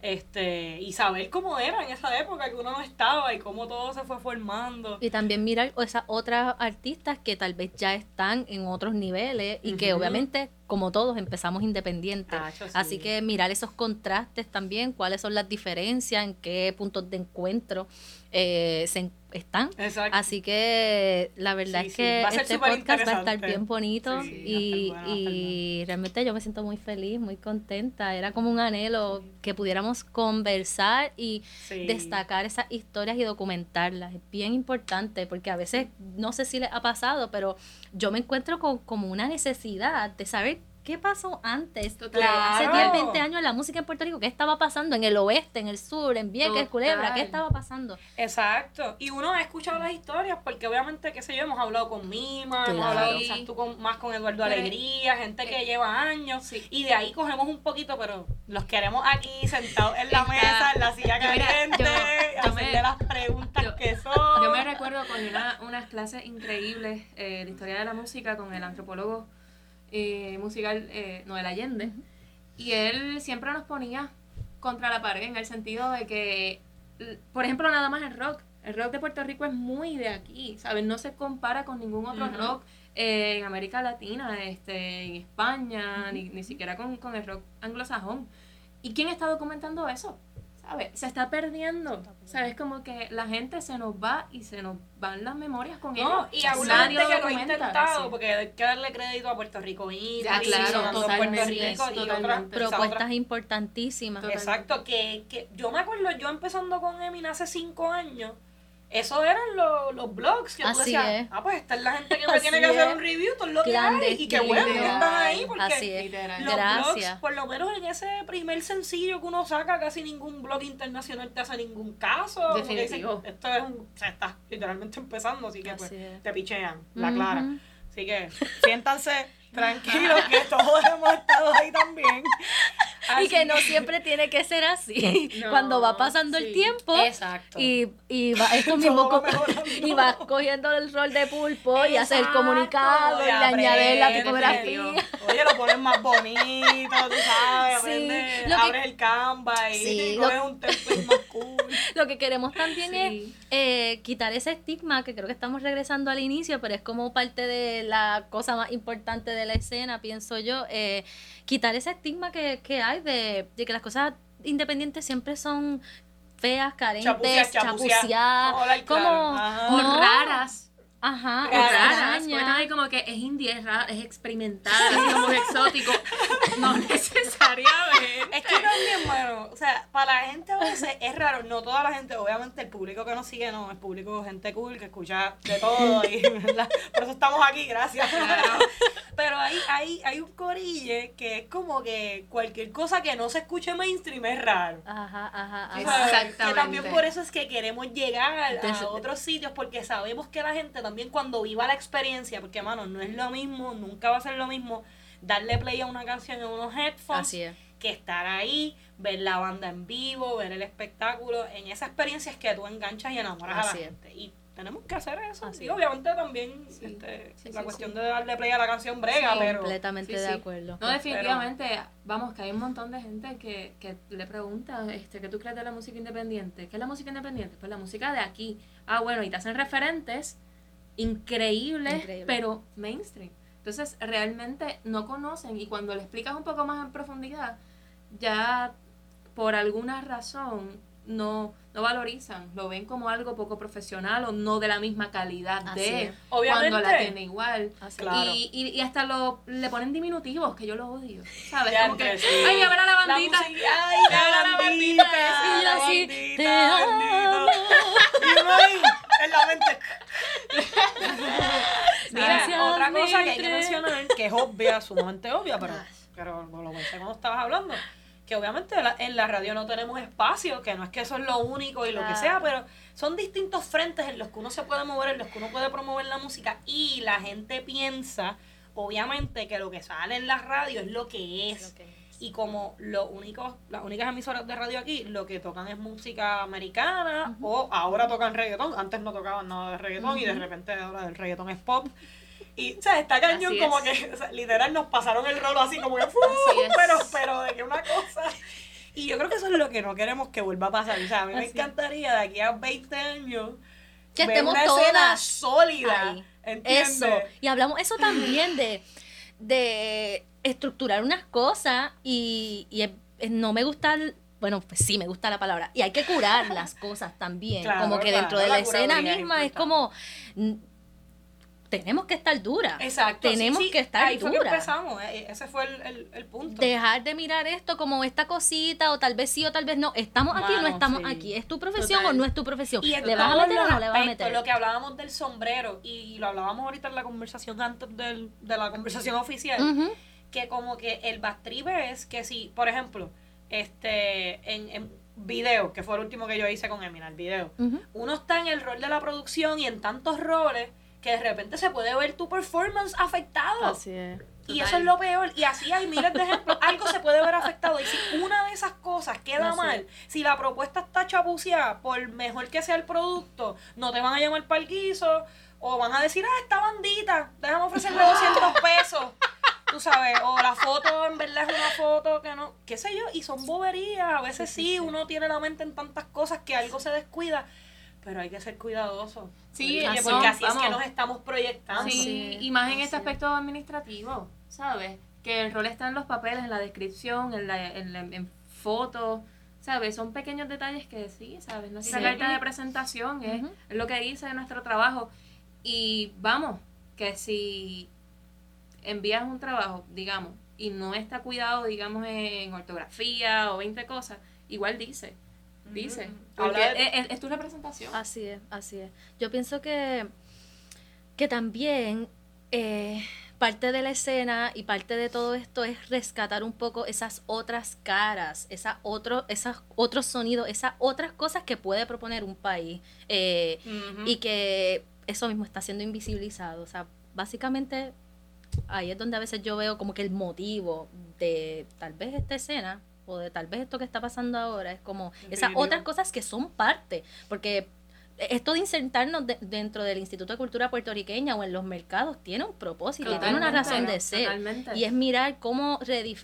Este y saber cómo era en esa época que uno no estaba y cómo todo se fue formando. Y también mirar esas otras artistas que tal vez ya están en otros niveles y que obviamente, como todos, empezamos independientes. Así que mirar esos contrastes también, cuáles son las diferencias, en qué puntos de encuentro eh, se están. Así que la verdad es que este podcast va a estar bien bonito y, y realmente yo me siento muy feliz, muy contenta. Era como un anhelo que pudiéramos conversar y destacar esas historias y documentarlas. Es bien importante porque a veces, no sé si les ha pasado, pero yo me encuentro con como una necesidad de saber ¿qué pasó antes? Hace 10, 20 años la música en Puerto Rico, ¿qué estaba pasando? En el oeste, en el sur, en Vieques, Culebra, ¿qué estaba pasando? Exacto. Y uno ha escuchado las historias porque obviamente, qué sé yo, hemos hablado con Mima, hemos hablado quizás tú con, más con Eduardo Alegría, gente que lleva años. Y de ahí cogemos un poquito, pero los queremos aquí sentados en la mesa, en la silla caliente, hacerle las preguntas que son. Yo me recuerdo con una, unas clases increíbles eh, de historia de la música con el antropólogo eh, musical eh, Noel Allende. Y él siempre nos ponía contra la pared en el sentido de que, por ejemplo, nada más el rock. El rock de Puerto Rico es muy de aquí, ¿sabes? No se compara con ningún otro rock en América Latina, este, en España, ni, ni siquiera con, con el rock anglosajón. ¿Y quién está documentando eso? Se está perdiendo. ¿Sabes? Como que la gente se nos va y se nos van las memorias con no, Y a una gente que lo ha intentado, porque hay que darle crédito a Puerto Rico y ya, claro, totalmente, Puerto Rico y otras propuestas importantísimas. Exacto, que, que yo me acuerdo yo empezando con Emin hace cinco años eso eran los, los blogs que tú decías, ah, pues esta es la gente que me tiene que hacer un review, todo lo que hay, y qué bueno que están ahí, porque Así es. los Gracias. blogs, por lo menos en ese primer sencillo que uno saca, casi ningún blog internacional te hace ningún caso. Definitivo. esto es un, o sea, está literalmente empezando, así que pues, te pichean, la clara. Así que siéntanse tranquilos que todos hemos estado ahí también. y que no siempre tiene que ser así. Cuando va pasando el tiempo y, y va esto mismo y vas cogiendo el rol de pulpo y haces el comunicado y, le añades la tipografía. Oye, lo pones más bonito, tú sabes, sí, abres el Canva y pones un template más cool. [LAUGHS] Lo que queremos también es eh, quitar ese estigma que creo que estamos regresando al inicio, pero es como parte de la cosa más importante de la escena, pienso yo. Eh, quitar ese estigma que, que hay de, de que las cosas independientes siempre son feas, carentes, chapuceadas, como raras. Ajá, raras, ahí como que es indie, es, raro, es experimental, es como exótico. [LAUGHS] No necesariamente. Es que también, bueno, o sea, para la gente a veces es raro, no toda la gente, obviamente el público que nos sigue no, es público gente cool que escucha de todo y [LAUGHS] ¿verdad? por eso estamos aquí, gracias. Pero hay, hay, hay un corille que es como que cualquier cosa que no se escuche mainstream es raro. Ajá, ajá, Exactamente. Que también por eso es que queremos llegar a otros sitios porque sabemos que la gente también cuando viva la experiencia, porque mano, no es lo mismo, nunca va a ser lo mismo darle play a una canción en unos headphones que estar ahí, ver la banda en vivo, ver el espectáculo, en esa experiencia es que tú enganchas y enamoras a la gente. Y tenemos que hacer eso. y obviamente también este, la cuestión de darle play a la canción brega, pero... Completamente de acuerdo. No, definitivamente, vamos, que hay un montón de gente que, que le pregunta, este, ¿qué tú crees de la música independiente? ¿Qué es la música independiente? Pues la música de aquí. Ah, bueno, y te hacen referentes increíble, pero mainstream. Entonces, realmente no conocen y cuando le explicas un poco más en profundidad, ya por alguna razón no, no valorizan, lo ven como algo poco profesional o no de la misma calidad de Obviamente. cuando la tiene igual. Y, y, y, hasta lo, le ponen diminutivos, que yo lo odio. ¿Sabes? como que, ay, a ver a la bandita. ay, a la bandita. Y yo así, te amo. En la mente. [LAUGHS] Mira, otra cosa que hay que mencionar, que es obvia, [LAUGHS] sumamente obvia, pero, pero lo pensé cuando estabas hablando, que obviamente en la radio no tenemos espacio, que no es que eso es lo único y lo que sea, pero son distintos frentes en los que uno se puede mover, en los que uno puede promover la música y la gente piensa, obviamente, que lo que sale en la radio es lo que es. Y como lo único, las únicas emisoras de radio aquí lo que tocan es música americana o ahora tocan reggaetón, antes no tocaban nada de reggaetón y de repente ahora el reggaetón es pop. Y, o sea, está cañón como que, literal, nos pasaron el rolo así como que, pero, pero de que una cosa Y yo creo que eso es lo que no queremos que vuelva a pasar. O sea, a mí me encantaría de aquí a 20 años que ver estemos una todas sólida. ahí. Eso. Y hablamos eso también de, de estructurar unas cosas y, y no me gusta, el- bueno, pues sí me gusta la palabra. Y hay que curar las cosas también. Claro, como que dentro de la la escena es misma es como... Tenemos que estar duras. Exacto. Tenemos sí, que estar Ahí fue que duras. empezamos. eh, Ese fue el, el, el punto. Dejar de mirar esto como esta cosita, o tal vez sí o tal vez no. ¿Estamos aquí o no estamos sí. aquí? ¿Es tu profesión Total. o no es tu profesión? Y ¿Le vas a meter o no le vas a meter? Lo que hablábamos del sombrero, y lo hablábamos ahorita en la conversación antes del, de la conversación oficial, que como que el bastripe es que si, por ejemplo, este en, en video, que fue el último que yo hice con Emina, el video, uno está en el rol de la producción y en tantos roles que de repente se puede ver tu performance afectado. Así es. Y Total. eso es lo peor. Y así hay miles de ejemplos. [LAUGHS] Algo se puede ver afectado. Y si una de esas cosas queda mal, si la propuesta está chapuceada, por mejor que sea el producto, no te van a llamar para el guiso. O van a decir, ah, esta bandita, déjame ofrecerle 200 [LAUGHS] pesos. Tú sabes, o la foto en verdad es una foto que no, qué sé yo, y son boberías. A veces sí, uno tiene la mente en tantas cosas que algo se descuida, pero hay que ser cuidadoso. Sí, porque, así, porque así es que nos estamos proyectando. Sí, Sí, y más en este es. aspecto administrativo, ¿sabes? Que el rol está en los papeles, en la descripción, en, la, en, la- en fotos, ¿sabes? Son pequeños detalles que sí, ¿sabes? Nuestra Sí. carta de presentación es, es lo que dice nuestro trabajo. Y vamos, que si envías un trabajo, digamos, y no está cuidado, digamos, en ortografía o 20 cosas, igual dice, dice. Porque Habla de- es, es- es tu representación. Así es, así es. Yo pienso que, que también eh, parte de la escena y parte de todo esto es rescatar un poco esas otras caras, esa otro, esas otros sonidos, esas otras cosas que puede proponer un país eh, y que eso mismo está siendo invisibilizado. O sea, básicamente ahí es donde a veces yo veo como que el motivo de tal vez esta escena o de tal vez esto que está pasando ahora es como esas otras cosas que son parte, porque esto de insertarnos de- dentro del Instituto de Cultura puertorriqueña o en los mercados tiene un propósito, tiene una Totalmente, razón de ser. totalmente. Y es mirar cómo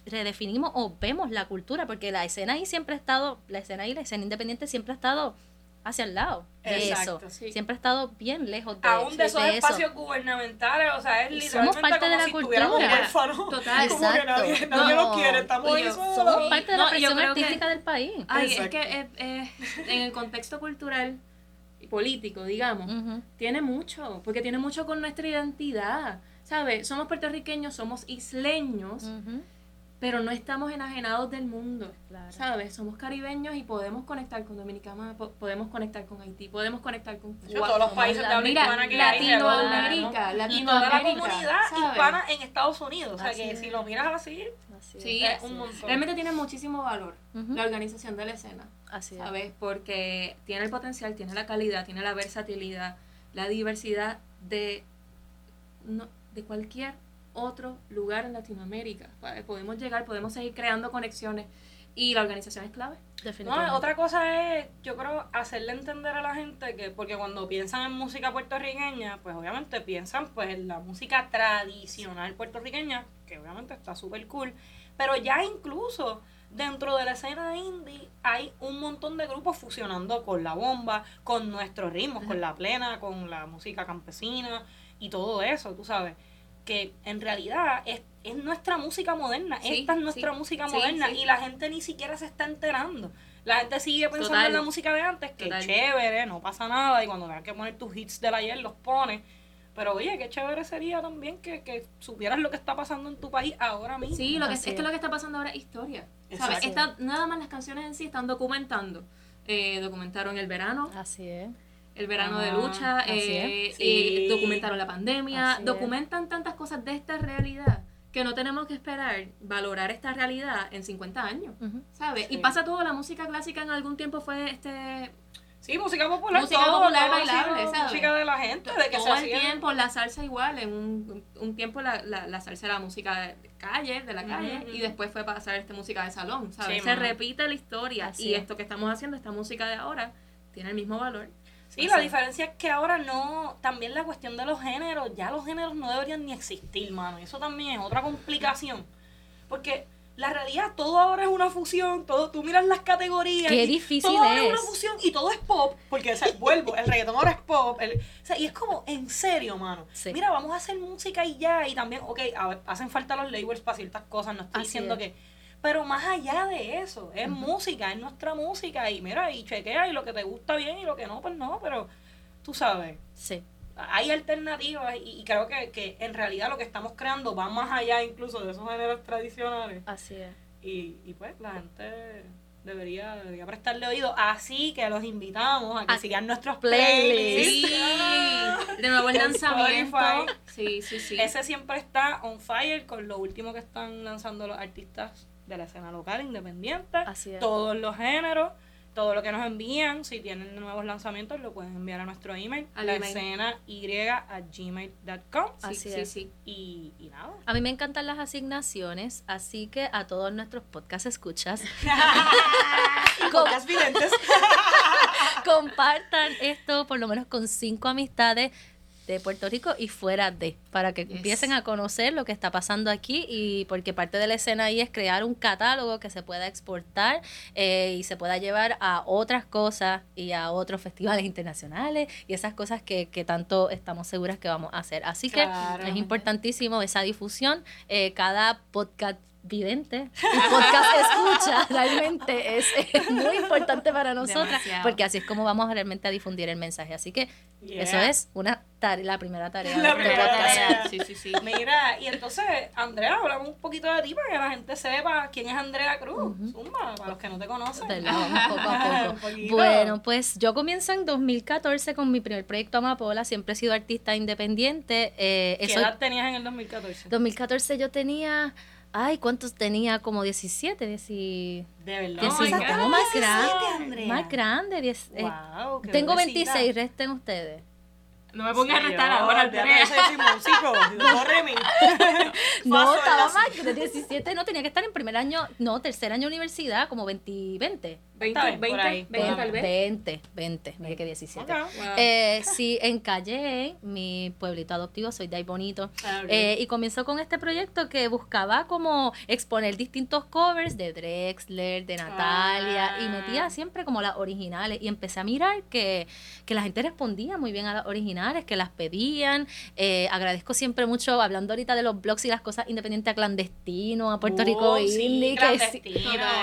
redefinimos o vemos la cultura, porque la escena ahí siempre ha estado, la escena ahí, la escena independiente siempre ha estado hacia el lado de Exacto, eso. sí. Siempre ha estado bien lejos de, aún de esos de eso. espacios gubernamentales, o sea, es literalmente somos parte como de la si cultura. huérfanos. Total. [LAUGHS] como que nadie, Exacto. nadie No. nos quiere, estamos ahí solos. Somos parte de la No, presión creo que- artística del país. Ay, es Exacto. que eh, eh, en el contexto cultural y político, digamos, tiene mucho, porque tiene mucho con nuestra identidad, ¿sabes? Somos puertorriqueños, somos isleños, Ujú. Pero no estamos enajenados del mundo, Claro. ¿sabes? Somos caribeños y podemos conectar con Dominicana, po- podemos conectar con Haití, podemos conectar con hecho, todos los países de habla hispana que hay, hello, Latinoamérica, y toda la Latinoamérica, comunidad ¿sabes? hispana en Estados Unidos. O sea, Así que es. si lo miras así, Así es. Sí, es un es. montón. realmente tiene muchísimo valor la organización de la escena. Así es. ¿sabes? Porque tiene el potencial, tiene la calidad, tiene la versatilidad, la diversidad de, no, de cualquier otro lugar en Latinoamérica. ¿sabes? Podemos llegar, podemos seguir creando conexiones y la organización es clave. Definitivamente. No, otra cosa es, yo creo, hacerle entender a la gente que, porque cuando piensan en música puertorriqueña, pues obviamente piensan pues en la música tradicional puertorriqueña, que obviamente está súper cool, pero ya incluso dentro de la escena indie hay un montón de grupos fusionando con la bomba, con nuestros ritmos, con la plena, con la música campesina y todo eso, tú sabes que en realidad es, es nuestra música moderna, Sí, esta es nuestra sí, música moderna sí. y la gente ni siquiera se está enterando. La gente sigue pensando Total. en la música de antes, que Total. chévere, no pasa nada, y cuando tengas que poner tus hits del ayer los pones. Pero oye, qué chévere sería también que, que supieras lo que está pasando en tu país ahora mismo. Sí, lo que, es que lo que está pasando ahora es historia. ¿sabes? Está- nada más las canciones en sí están documentando. Eh, documentaron el verano, Así es. El verano de lucha, eh, Sí. documentaron la pandemia, Así es. documentan tantas cosas de esta realidad que no tenemos que esperar valorar esta realidad en 50 años. ¿sabes? Sí. Y pasa todo, la música clásica en algún tiempo fue este Sí, música popular. Música todo, popular todo ha sido bailable, ¿sabes? Música de la gente, de que se todo el tiempo, la salsa igual, en un, un tiempo la, la, la salsa era música de calle, de la calle, y después fue para hacer este música de salón, ¿sabes? Sí, Se repite la historia Así y es. esto que estamos haciendo, esta música de ahora, tiene el mismo valor. Sí, la diferencia es que ahora no, también la cuestión de los géneros, ya los géneros no deberían ni existir, mano. Y eso también es otra complicación. Porque la realidad, todo ahora es una fusión, todo, tú miras las categorías. Qué difícil todo ahora es es. una fusión y todo es pop, porque, o sea, vuelvo, el reggaetón ahora es pop. el- o sea, y es como, en serio, mano. Sí. Mira, vamos a hacer música y ya, y también, ok, a ver, hacen falta los labels para ciertas cosas, no estoy Así diciendo es. que... Pero más allá de eso, es música, es nuestra música, y mira, y chequea, y lo que te gusta bien, y lo que no, pues no, pero tú sabes Sí. hay alternativas y, y creo que, que en realidad lo que estamos creando va más allá incluso de esos géneros tradicionales Así es. y, y pues la gente debería, debería prestarle oído así que los invitamos a que A- sigan nuestros Playlist. playlists Sí, de nuevo el En lanzamiento. Sí, sí, sí. ese siempre está on fire con lo último que están lanzando los artistas de la escena local independiente Así es. todos los géneros todo lo que nos envían, si tienen nuevos lanzamientos, lo pueden enviar a nuestro email, Al la email. escena y a gmail.com. Sí, Así sí. Y, y nada. A mí me encantan las asignaciones, así que a todos nuestros podcast escuchas, [LAUGHS] videntes. [LAUGHS] compartan esto por lo menos con cinco amistades de Puerto Rico y fuera de, para que Yes. empiecen a conocer lo que está pasando aquí y porque parte de la escena ahí es crear un catálogo que se pueda exportar eh, y se pueda llevar a otras cosas y a otros festivales [LAUGHS] internacionales y esas cosas que, que tanto estamos seguras que vamos a hacer. Así Claro. que es importantísimo esa difusión. Eh, cada podcast vidente y podcast escucha realmente es, es muy importante para nosotras Demasiado. porque así es como vamos realmente a difundir el mensaje. Así que Yeah. eso es una tare- la primera tarea. La de este primera podcast. tarea. [LAUGHS] Sí, sí, sí. Mira, y entonces, Andrea, hablamos un poquito de ti para que la gente sepa quién es Andrea Cruz. Ujú. Zumba, para los que no te conocen. ¿Verdad? Vamos poco a [LAUGHS] poco. Bueno, pues yo comienzo en 2014 con mi primer proyecto Amapola. Siempre he sido artista independiente. Eh, ¿Qué eso- edad tenías en el 2014? 2014 yo tenía, ay, ¿cuántos tenía? Como 17, 10, De verdad. Diez- Oh más 17, grande, Andrea. más grande. 10, eh, Wow, tengo bebecita. 26, resten ustedes. No me pongas a restar ahora, ese músico. [LAUGHS] No, Remy. [LAUGHS] No, Paso estaba más, de 17 no tenía que estar en primer año, no, tercer año de universidad, como 20, 20. 20, Está bien, por 20, ahí. 20 tal 20, vez. 20, 20, me dije que 17. Ok. Wow. Eh, sí, en Calle, mi pueblito adoptivo, soy de ahí bonito. Ah. Eh, y comenzó con este proyecto que buscaba como exponer distintos covers de Drexler, de Natalia, y Ah. metía siempre como las originales. Y empecé a mirar que, que la gente respondía muy bien a las originales, que las pedían. Eh, agradezco siempre mucho, hablando ahorita de los blogs y las cosas independientes a clandestino, a Puerto Rico Oh, sí, Indie, que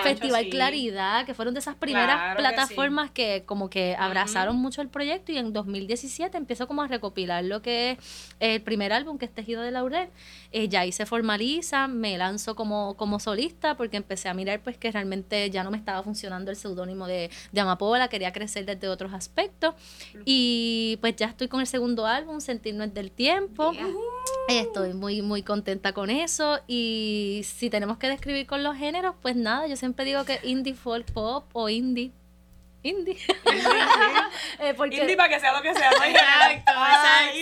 Festival sí. Claridad, que fueron de esas primeras Claro que plataformas que, como que abrazaron Ujú. mucho el proyecto y en 2017 empiezo como a recopilar lo que es el primer álbum que es Tejido de Laurel. Eh, ya ahí se formaliza, me lanzo como, como solista porque empecé a mirar pues que realmente ya no me estaba funcionando el seudónimo de, de Amapola, quería crecer desde otros aspectos y pues ya estoy con el segundo álbum, Sentir no es del tiempo. Yeah. Estoy muy, muy contenta con eso. Y si tenemos que describir con los géneros, pues nada, yo siempre digo que indie folk pop o indie. Indie. [LAUGHS] Eh, porque Indie para que sea lo que sea. no Exacto, exacto. sí.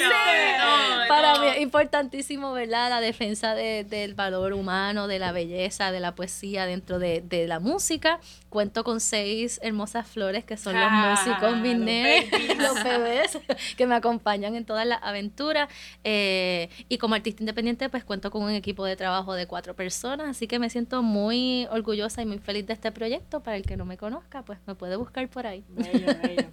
No, para no. mí es importantísimo, ¿verdad? La defensa de- del valor humano, de la belleza, de la poesía dentro de, de la música. Cuento con seis hermosas flores que son los Ah, músicos, mis los los bebés que me acompañan en todas las aventuras. Eh, y como artista independiente, pues cuento con un equipo de trabajo de cuatro personas, así que me siento muy orgullosa y muy feliz de este proyecto. Para el que no me conozca, pues me puede buscar por ahí. Bello, bello.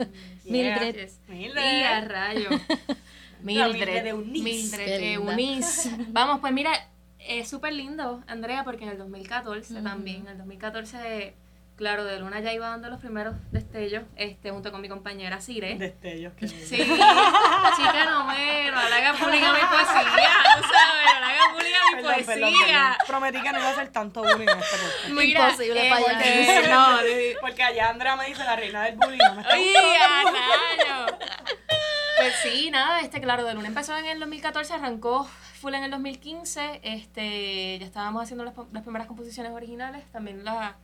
Mildred. Yes. Mildred. Y a rayo. [LAUGHS] Mildred Mildred. de Eunice. Mildred. Eunice. Vamos, pues mira, es súper lindo, Andrea, porque en el 2014 Ujú. también, en el 2014, claro, de Luna ya iba dando los primeros destellos, este, junto con mi compañera Cire. Destellos. que Sí, chica, no me, no le haga bullying a mi poesía, tú sabes, no le haga bullying a mi Perdón, poesía. perdón. Prometí que no iba a hacer tanto bullying en este podcast. Mira, Imposible eh, fallar. no, de- Porque allá Andrea me dice la reina del bullying. No me está Oye. Pues sí, nada, este, claro, de Luna empezó en el 2014, arrancó full en el 2015, este, ya estábamos haciendo las, las primeras composiciones originales, también las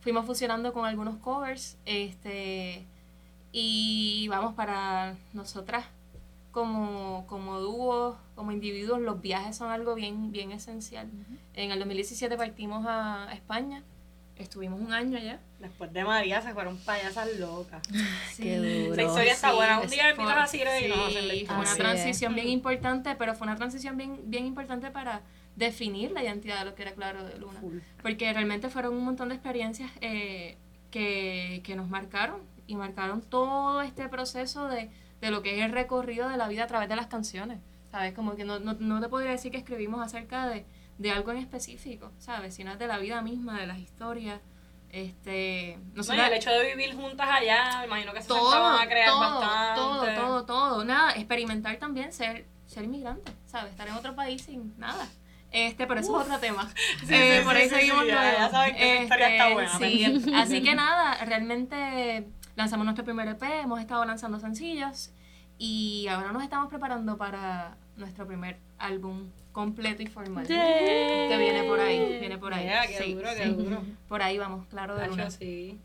fuimos fusionando con algunos covers, este, y vamos, para nosotras como, como dúo, como individuos, los viajes son algo bien, bien esencial. En el 2017 partimos a España, estuvimos un año allá. Después de María se fueron payasas locas. [LAUGHS] Qué duro. Esa historia está buena. Un día invitas fue- a Cire y la sí, historia. Fue una transición es. bien importante, pero fue una transición bien, bien importante para definir la identidad de lo que era Claro de Luna. Porque realmente fueron un montón de experiencias eh, que, que, nos marcaron y marcaron todo este proceso de, de, lo que es el recorrido de la vida a través de las canciones. ¿Sabes? Como que no, no, no te podría decir que escribimos acerca de, de algo en específico, ¿sabes? Sino de la vida misma, de las historias. Este, no sé, el hecho de vivir juntas allá, imagino que se todo, a crear todo, bastante. Todo, todo, todo. Nada, experimentar también ser, ser inmigrante, ¿sabes? Estar en otro país sin nada. Este, pero eso es otro tema. [LAUGHS] eh, por ahí seguimos ya, saben que este, historia está buena. Sí. [LAUGHS] Así que [LAUGHS] nada, realmente lanzamos nuestro primer EP, hemos estado lanzando sencillos y ahora nos estamos preparando para nuestro primer álbum completo y formal que viene por ahí, viene por ahí. qué duro, qué duro. Por ahí vamos, claro de luna. Sí.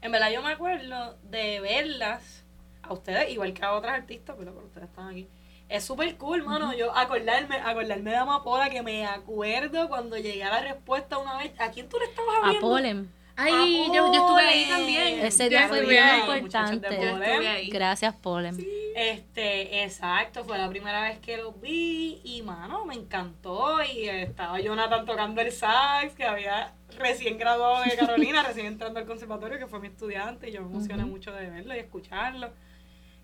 En verdad yo me acuerdo de verlas a ustedes, igual que a otras artistas, pero por ustedes están aquí es súper cool, mano. Yo acordarme, acordarme de Amapola, que me acuerdo cuando llegué a la respuesta una vez. ¿A quién tú le estabas hablando? A Polen. Ay, yo, yo, estuve ahí también. Ese día fue bien importante. Gracias, Polen. Este, exacto, fue la primera vez que lo vi y, mano, me encantó. Y estaba Jonathan tocando el sax, que había recién graduado de Carolina, [LAUGHS] recién entrando al conservatorio, que fue mi estudiante, y yo me emocioné mucho de verlo y escucharlo.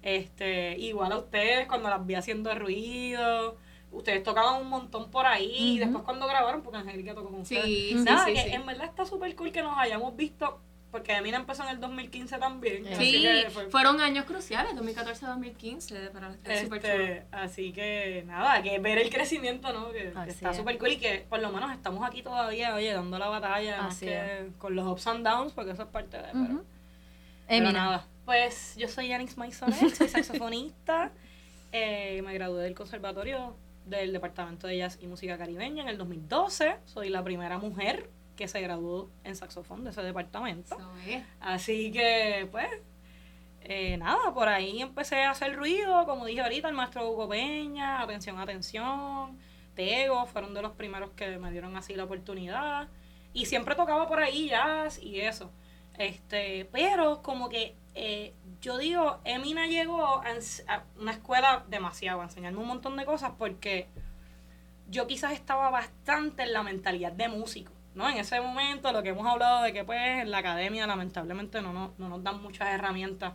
Este, igual a ustedes cuando las vi haciendo ruido. Ustedes tocaban un montón por ahí. Y después cuando grabaron, porque Angélica tocó con ustedes. Sí, Nada, que en verdad está súper cool que nos hayamos visto. Porque Emina empezó en el 2015 también. Sí, fueron años cruciales, 2014-2015 para este, Así que nada, que ver el crecimiento, ¿no? Que, está súper cool y que por lo menos estamos aquí todavía, oye, dando la batalla, con los ups and downs, porque eso es parte de... pero nada. Pues yo soy Yanix Maisonet, soy [LAUGHS] saxofonista. Eh, me gradué del Conservatorio del Departamento de Jazz y Música Caribeña en el 2012. Soy la primera mujer que se graduó en saxofón de ese departamento. Así que, pues, eh, nada, por ahí empecé a hacer ruido, como dije ahorita, el maestro Hugo Peña, atención, atención, Tego, fueron de los primeros que me dieron así la oportunidad. Y siempre tocaba por ahí jazz y eso. Este, pero como que eh, yo digo, Emina llegó a, una escuela demasiado, a enseñarme un montón de cosas porque yo quizás estaba bastante en la mentalidad de músico, ¿no? En ese momento, lo que hemos hablado de que pues en la academia lamentablemente no, no, no nos dan muchas herramientas,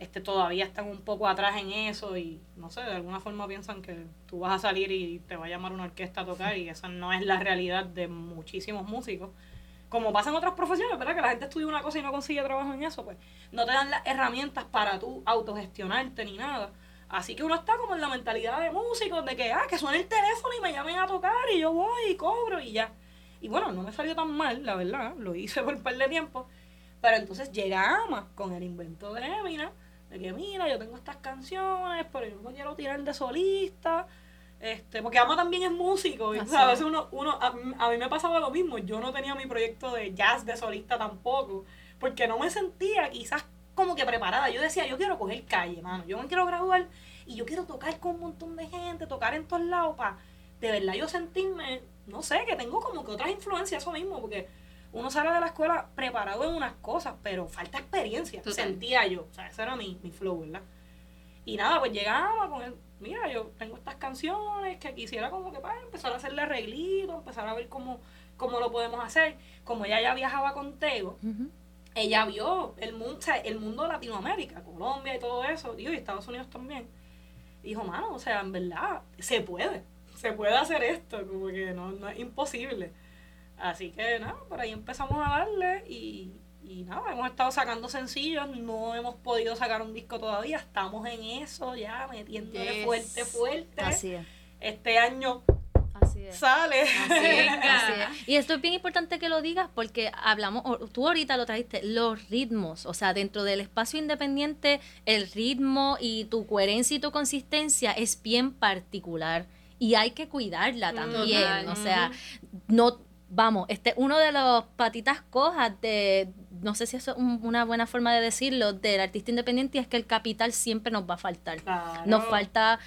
este, todavía están un poco atrás en eso y no sé, de alguna forma piensan que tú vas a salir y te va a llamar una orquesta a tocar y esa no es la realidad de muchísimos músicos como pasa en otras profesiones, ¿verdad? Que la gente estudia una cosa y no consigue trabajo en eso, pues no te dan las herramientas para tú autogestionarte ni nada. Así que uno está como en la mentalidad de músicos, de que, ah, que suene el teléfono y me llamen a tocar y yo voy y cobro y ya. Y bueno, no me salió tan mal, la verdad, lo hice [LAUGHS] por un par de tiempo. Pero entonces llegamos con el invento de Emina, de que mira, yo tengo estas canciones, pero yo no quiero tirar de solista este, porque Ama también es músico, y, a veces uno, uno a, mí me pasaba lo mismo, yo no tenía mi proyecto de jazz de solista tampoco, porque no me sentía quizás como que preparada. Yo decía, yo quiero coger calle, mano, yo me quiero graduar y yo quiero tocar con un montón de gente, tocar en todos lados, para de verdad yo sentirme, no sé, que tengo como que otras influencias, eso mismo, porque uno sale de la escuela preparado en unas cosas, pero falta experiencia, sentía yo, o sea, ese era mi, mi flow, ¿verdad? Y nada, pues llegaba con el mira, yo tengo estas canciones que quisiera como que para pues, empezar a hacerle arreglito, empezar a ver cómo, cómo lo podemos hacer. Como ella ya viajaba con Tego, ella vio el mundo, o sea, el mundo de Latinoamérica, Colombia y todo eso, y Estados Unidos también. Dijo, mano, o sea, en verdad, se puede, se puede hacer esto, como que no, no es imposible. Así que nada, por ahí empezamos a darle y, y nada, hemos estado sacando sencillos, no hemos podido sacar un disco todavía, estamos en eso ya, metiéndole fuerte, fuerte. Así es. Este año sale. Y esto es bien importante que lo digas porque hablamos, tú ahorita lo trajiste, los ritmos, o sea, dentro del espacio independiente, el ritmo y tu coherencia y tu consistencia es bien particular y hay que cuidarla también, o sea, no vamos, este uno de los patitas cojas de, no sé si eso es una buena forma de decirlo, del artista independiente es que el capital siempre nos va a faltar. Nos falta,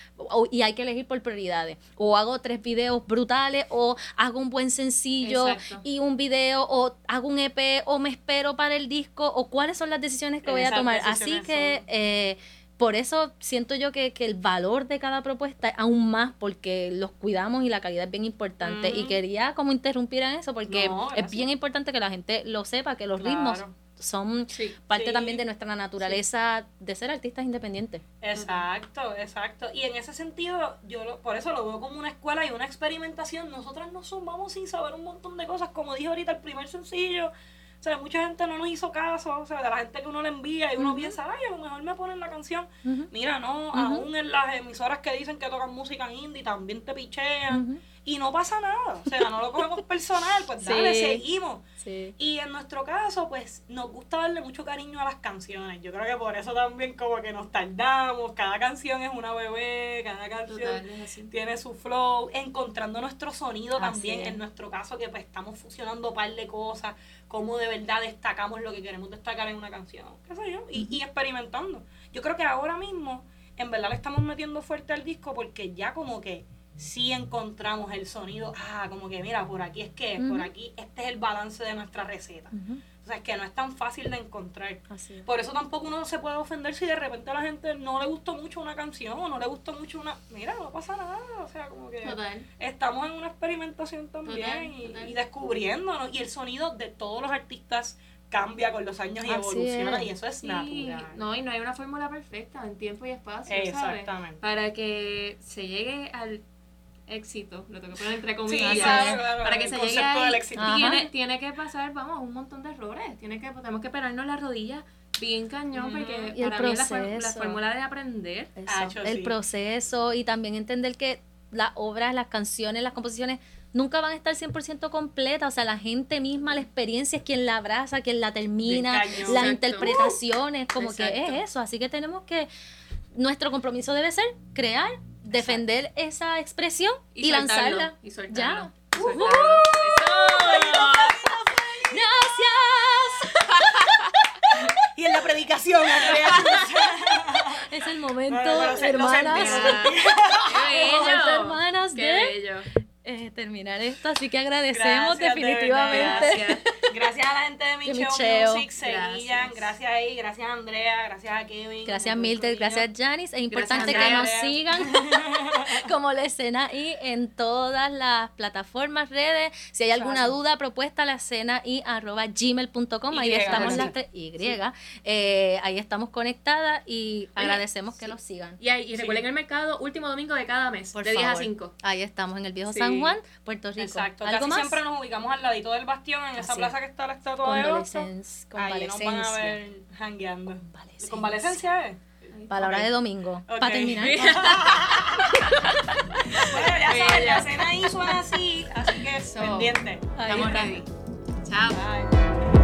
y hay que elegir por prioridades. O hago tres videos brutales, o hago un buen sencillo y un video, o hago un EP, o me espero para el disco, o cuáles son las decisiones que voy a tomar. Así que... Eh, por eso siento yo que, que, el valor de cada propuesta es aún más porque los cuidamos y la calidad es bien importante. Y quería como interrumpir en eso porque es bien importante que la gente lo sepa, que los ritmos son parte también de nuestra naturaleza de ser artistas independientes. Exacto, exacto. Y en ese sentido, yo por eso lo veo como una escuela y una experimentación. Nosotras no vamos sin saber un montón de cosas, como dije ahorita el primer sencillo. O sea, mucha gente no nos hizo caso, o sea, de la gente que uno le envía y uno piensa, ay, a lo mejor me ponen la canción. Mira, no, aún en las emisoras que dicen que tocan música indie también te pichean y no pasa nada. O sea, no lo cogemos [LAUGHS] personal, pues dale, seguimos. Y en nuestro caso, pues nos gusta darle mucho cariño a las canciones. Yo creo que por eso también como que nos tardamos. Cada canción es una bebé, cada canción tiene su flow, encontrando nuestro sonido también. En nuestro caso, que pues estamos fusionando un par de cosas, cómo de verdad destacamos lo que queremos destacar en una canción, qué sé yo, y, y experimentando. Yo creo que ahora mismo, en verdad le estamos metiendo fuerte al disco porque ya como que si encontramos el sonido, ah, como que mira, por aquí es que, por aquí, este es el balance de nuestra receta. O sea, es que no es tan fácil de encontrar. Por eso tampoco uno se puede ofender si de repente a la gente no le gustó mucho una canción o no le gustó mucho una... Mira, no pasa nada. O sea, como que estamos en una experimentación también y, descubriéndonos. Y el sonido de todos los artistas cambia con los años y evoluciona y eso es natural. No, y no hay una fórmula perfecta en tiempo y espacio, Exactamente. Para que se llegue al éxito, lo tengo que poner entre comillas, para que se llegue ahí, tiene, tiene, que pasar, vamos, un montón de errores, tiene que, tenemos que pararnos las rodillas bien cañón, porque para mí la, fórmula de aprender. el proceso y también entender que las obras, las canciones, las composiciones nunca van a estar 100% completas, o sea, la gente misma, la experiencia es quien la abraza, quien la termina, las interpretaciones, como que es eso, así que tenemos que, nuestro compromiso debe ser crear defender esa expresión y, lanzarla. Y Ya. Gracias. y en la predicación, Es el momento, hermanas. Qué hermanas de eh, terminar esto, así que agradecemos definitivamente. [LAUGHS] Gracias. a la gente de Micheo, Music, Seguillan, gracias ahí, gracias a Andrea, gracias a Kevin. Gracias Mildred, gracias Janice. Es importante que nos sigan [LAUGHS] como la escena y en todas las plataformas, redes. Si hay alguna duda, propuesta, la escena y arroba gmail.com. Ahí estamos las tres Y. Eh, ahí estamos conectadas y agradecemos que nos sigan. Y, ahí, y recuerden el mercado último domingo de cada mes, de 10 a 5. Ahí estamos en el viejo San Juan, Puerto Rico. Exacto. Casi siempre nos ubicamos al ladito del bastión, en esa plaza que está la estatua de oso. Ahí nos van a ver jangueando. Convalescencia es. Palabra de domingo. Para terminar. [LAUGHS] bueno, ya sabes, la cena ahí suena así, así que pendiente. Estamos ready. Chao. Bye.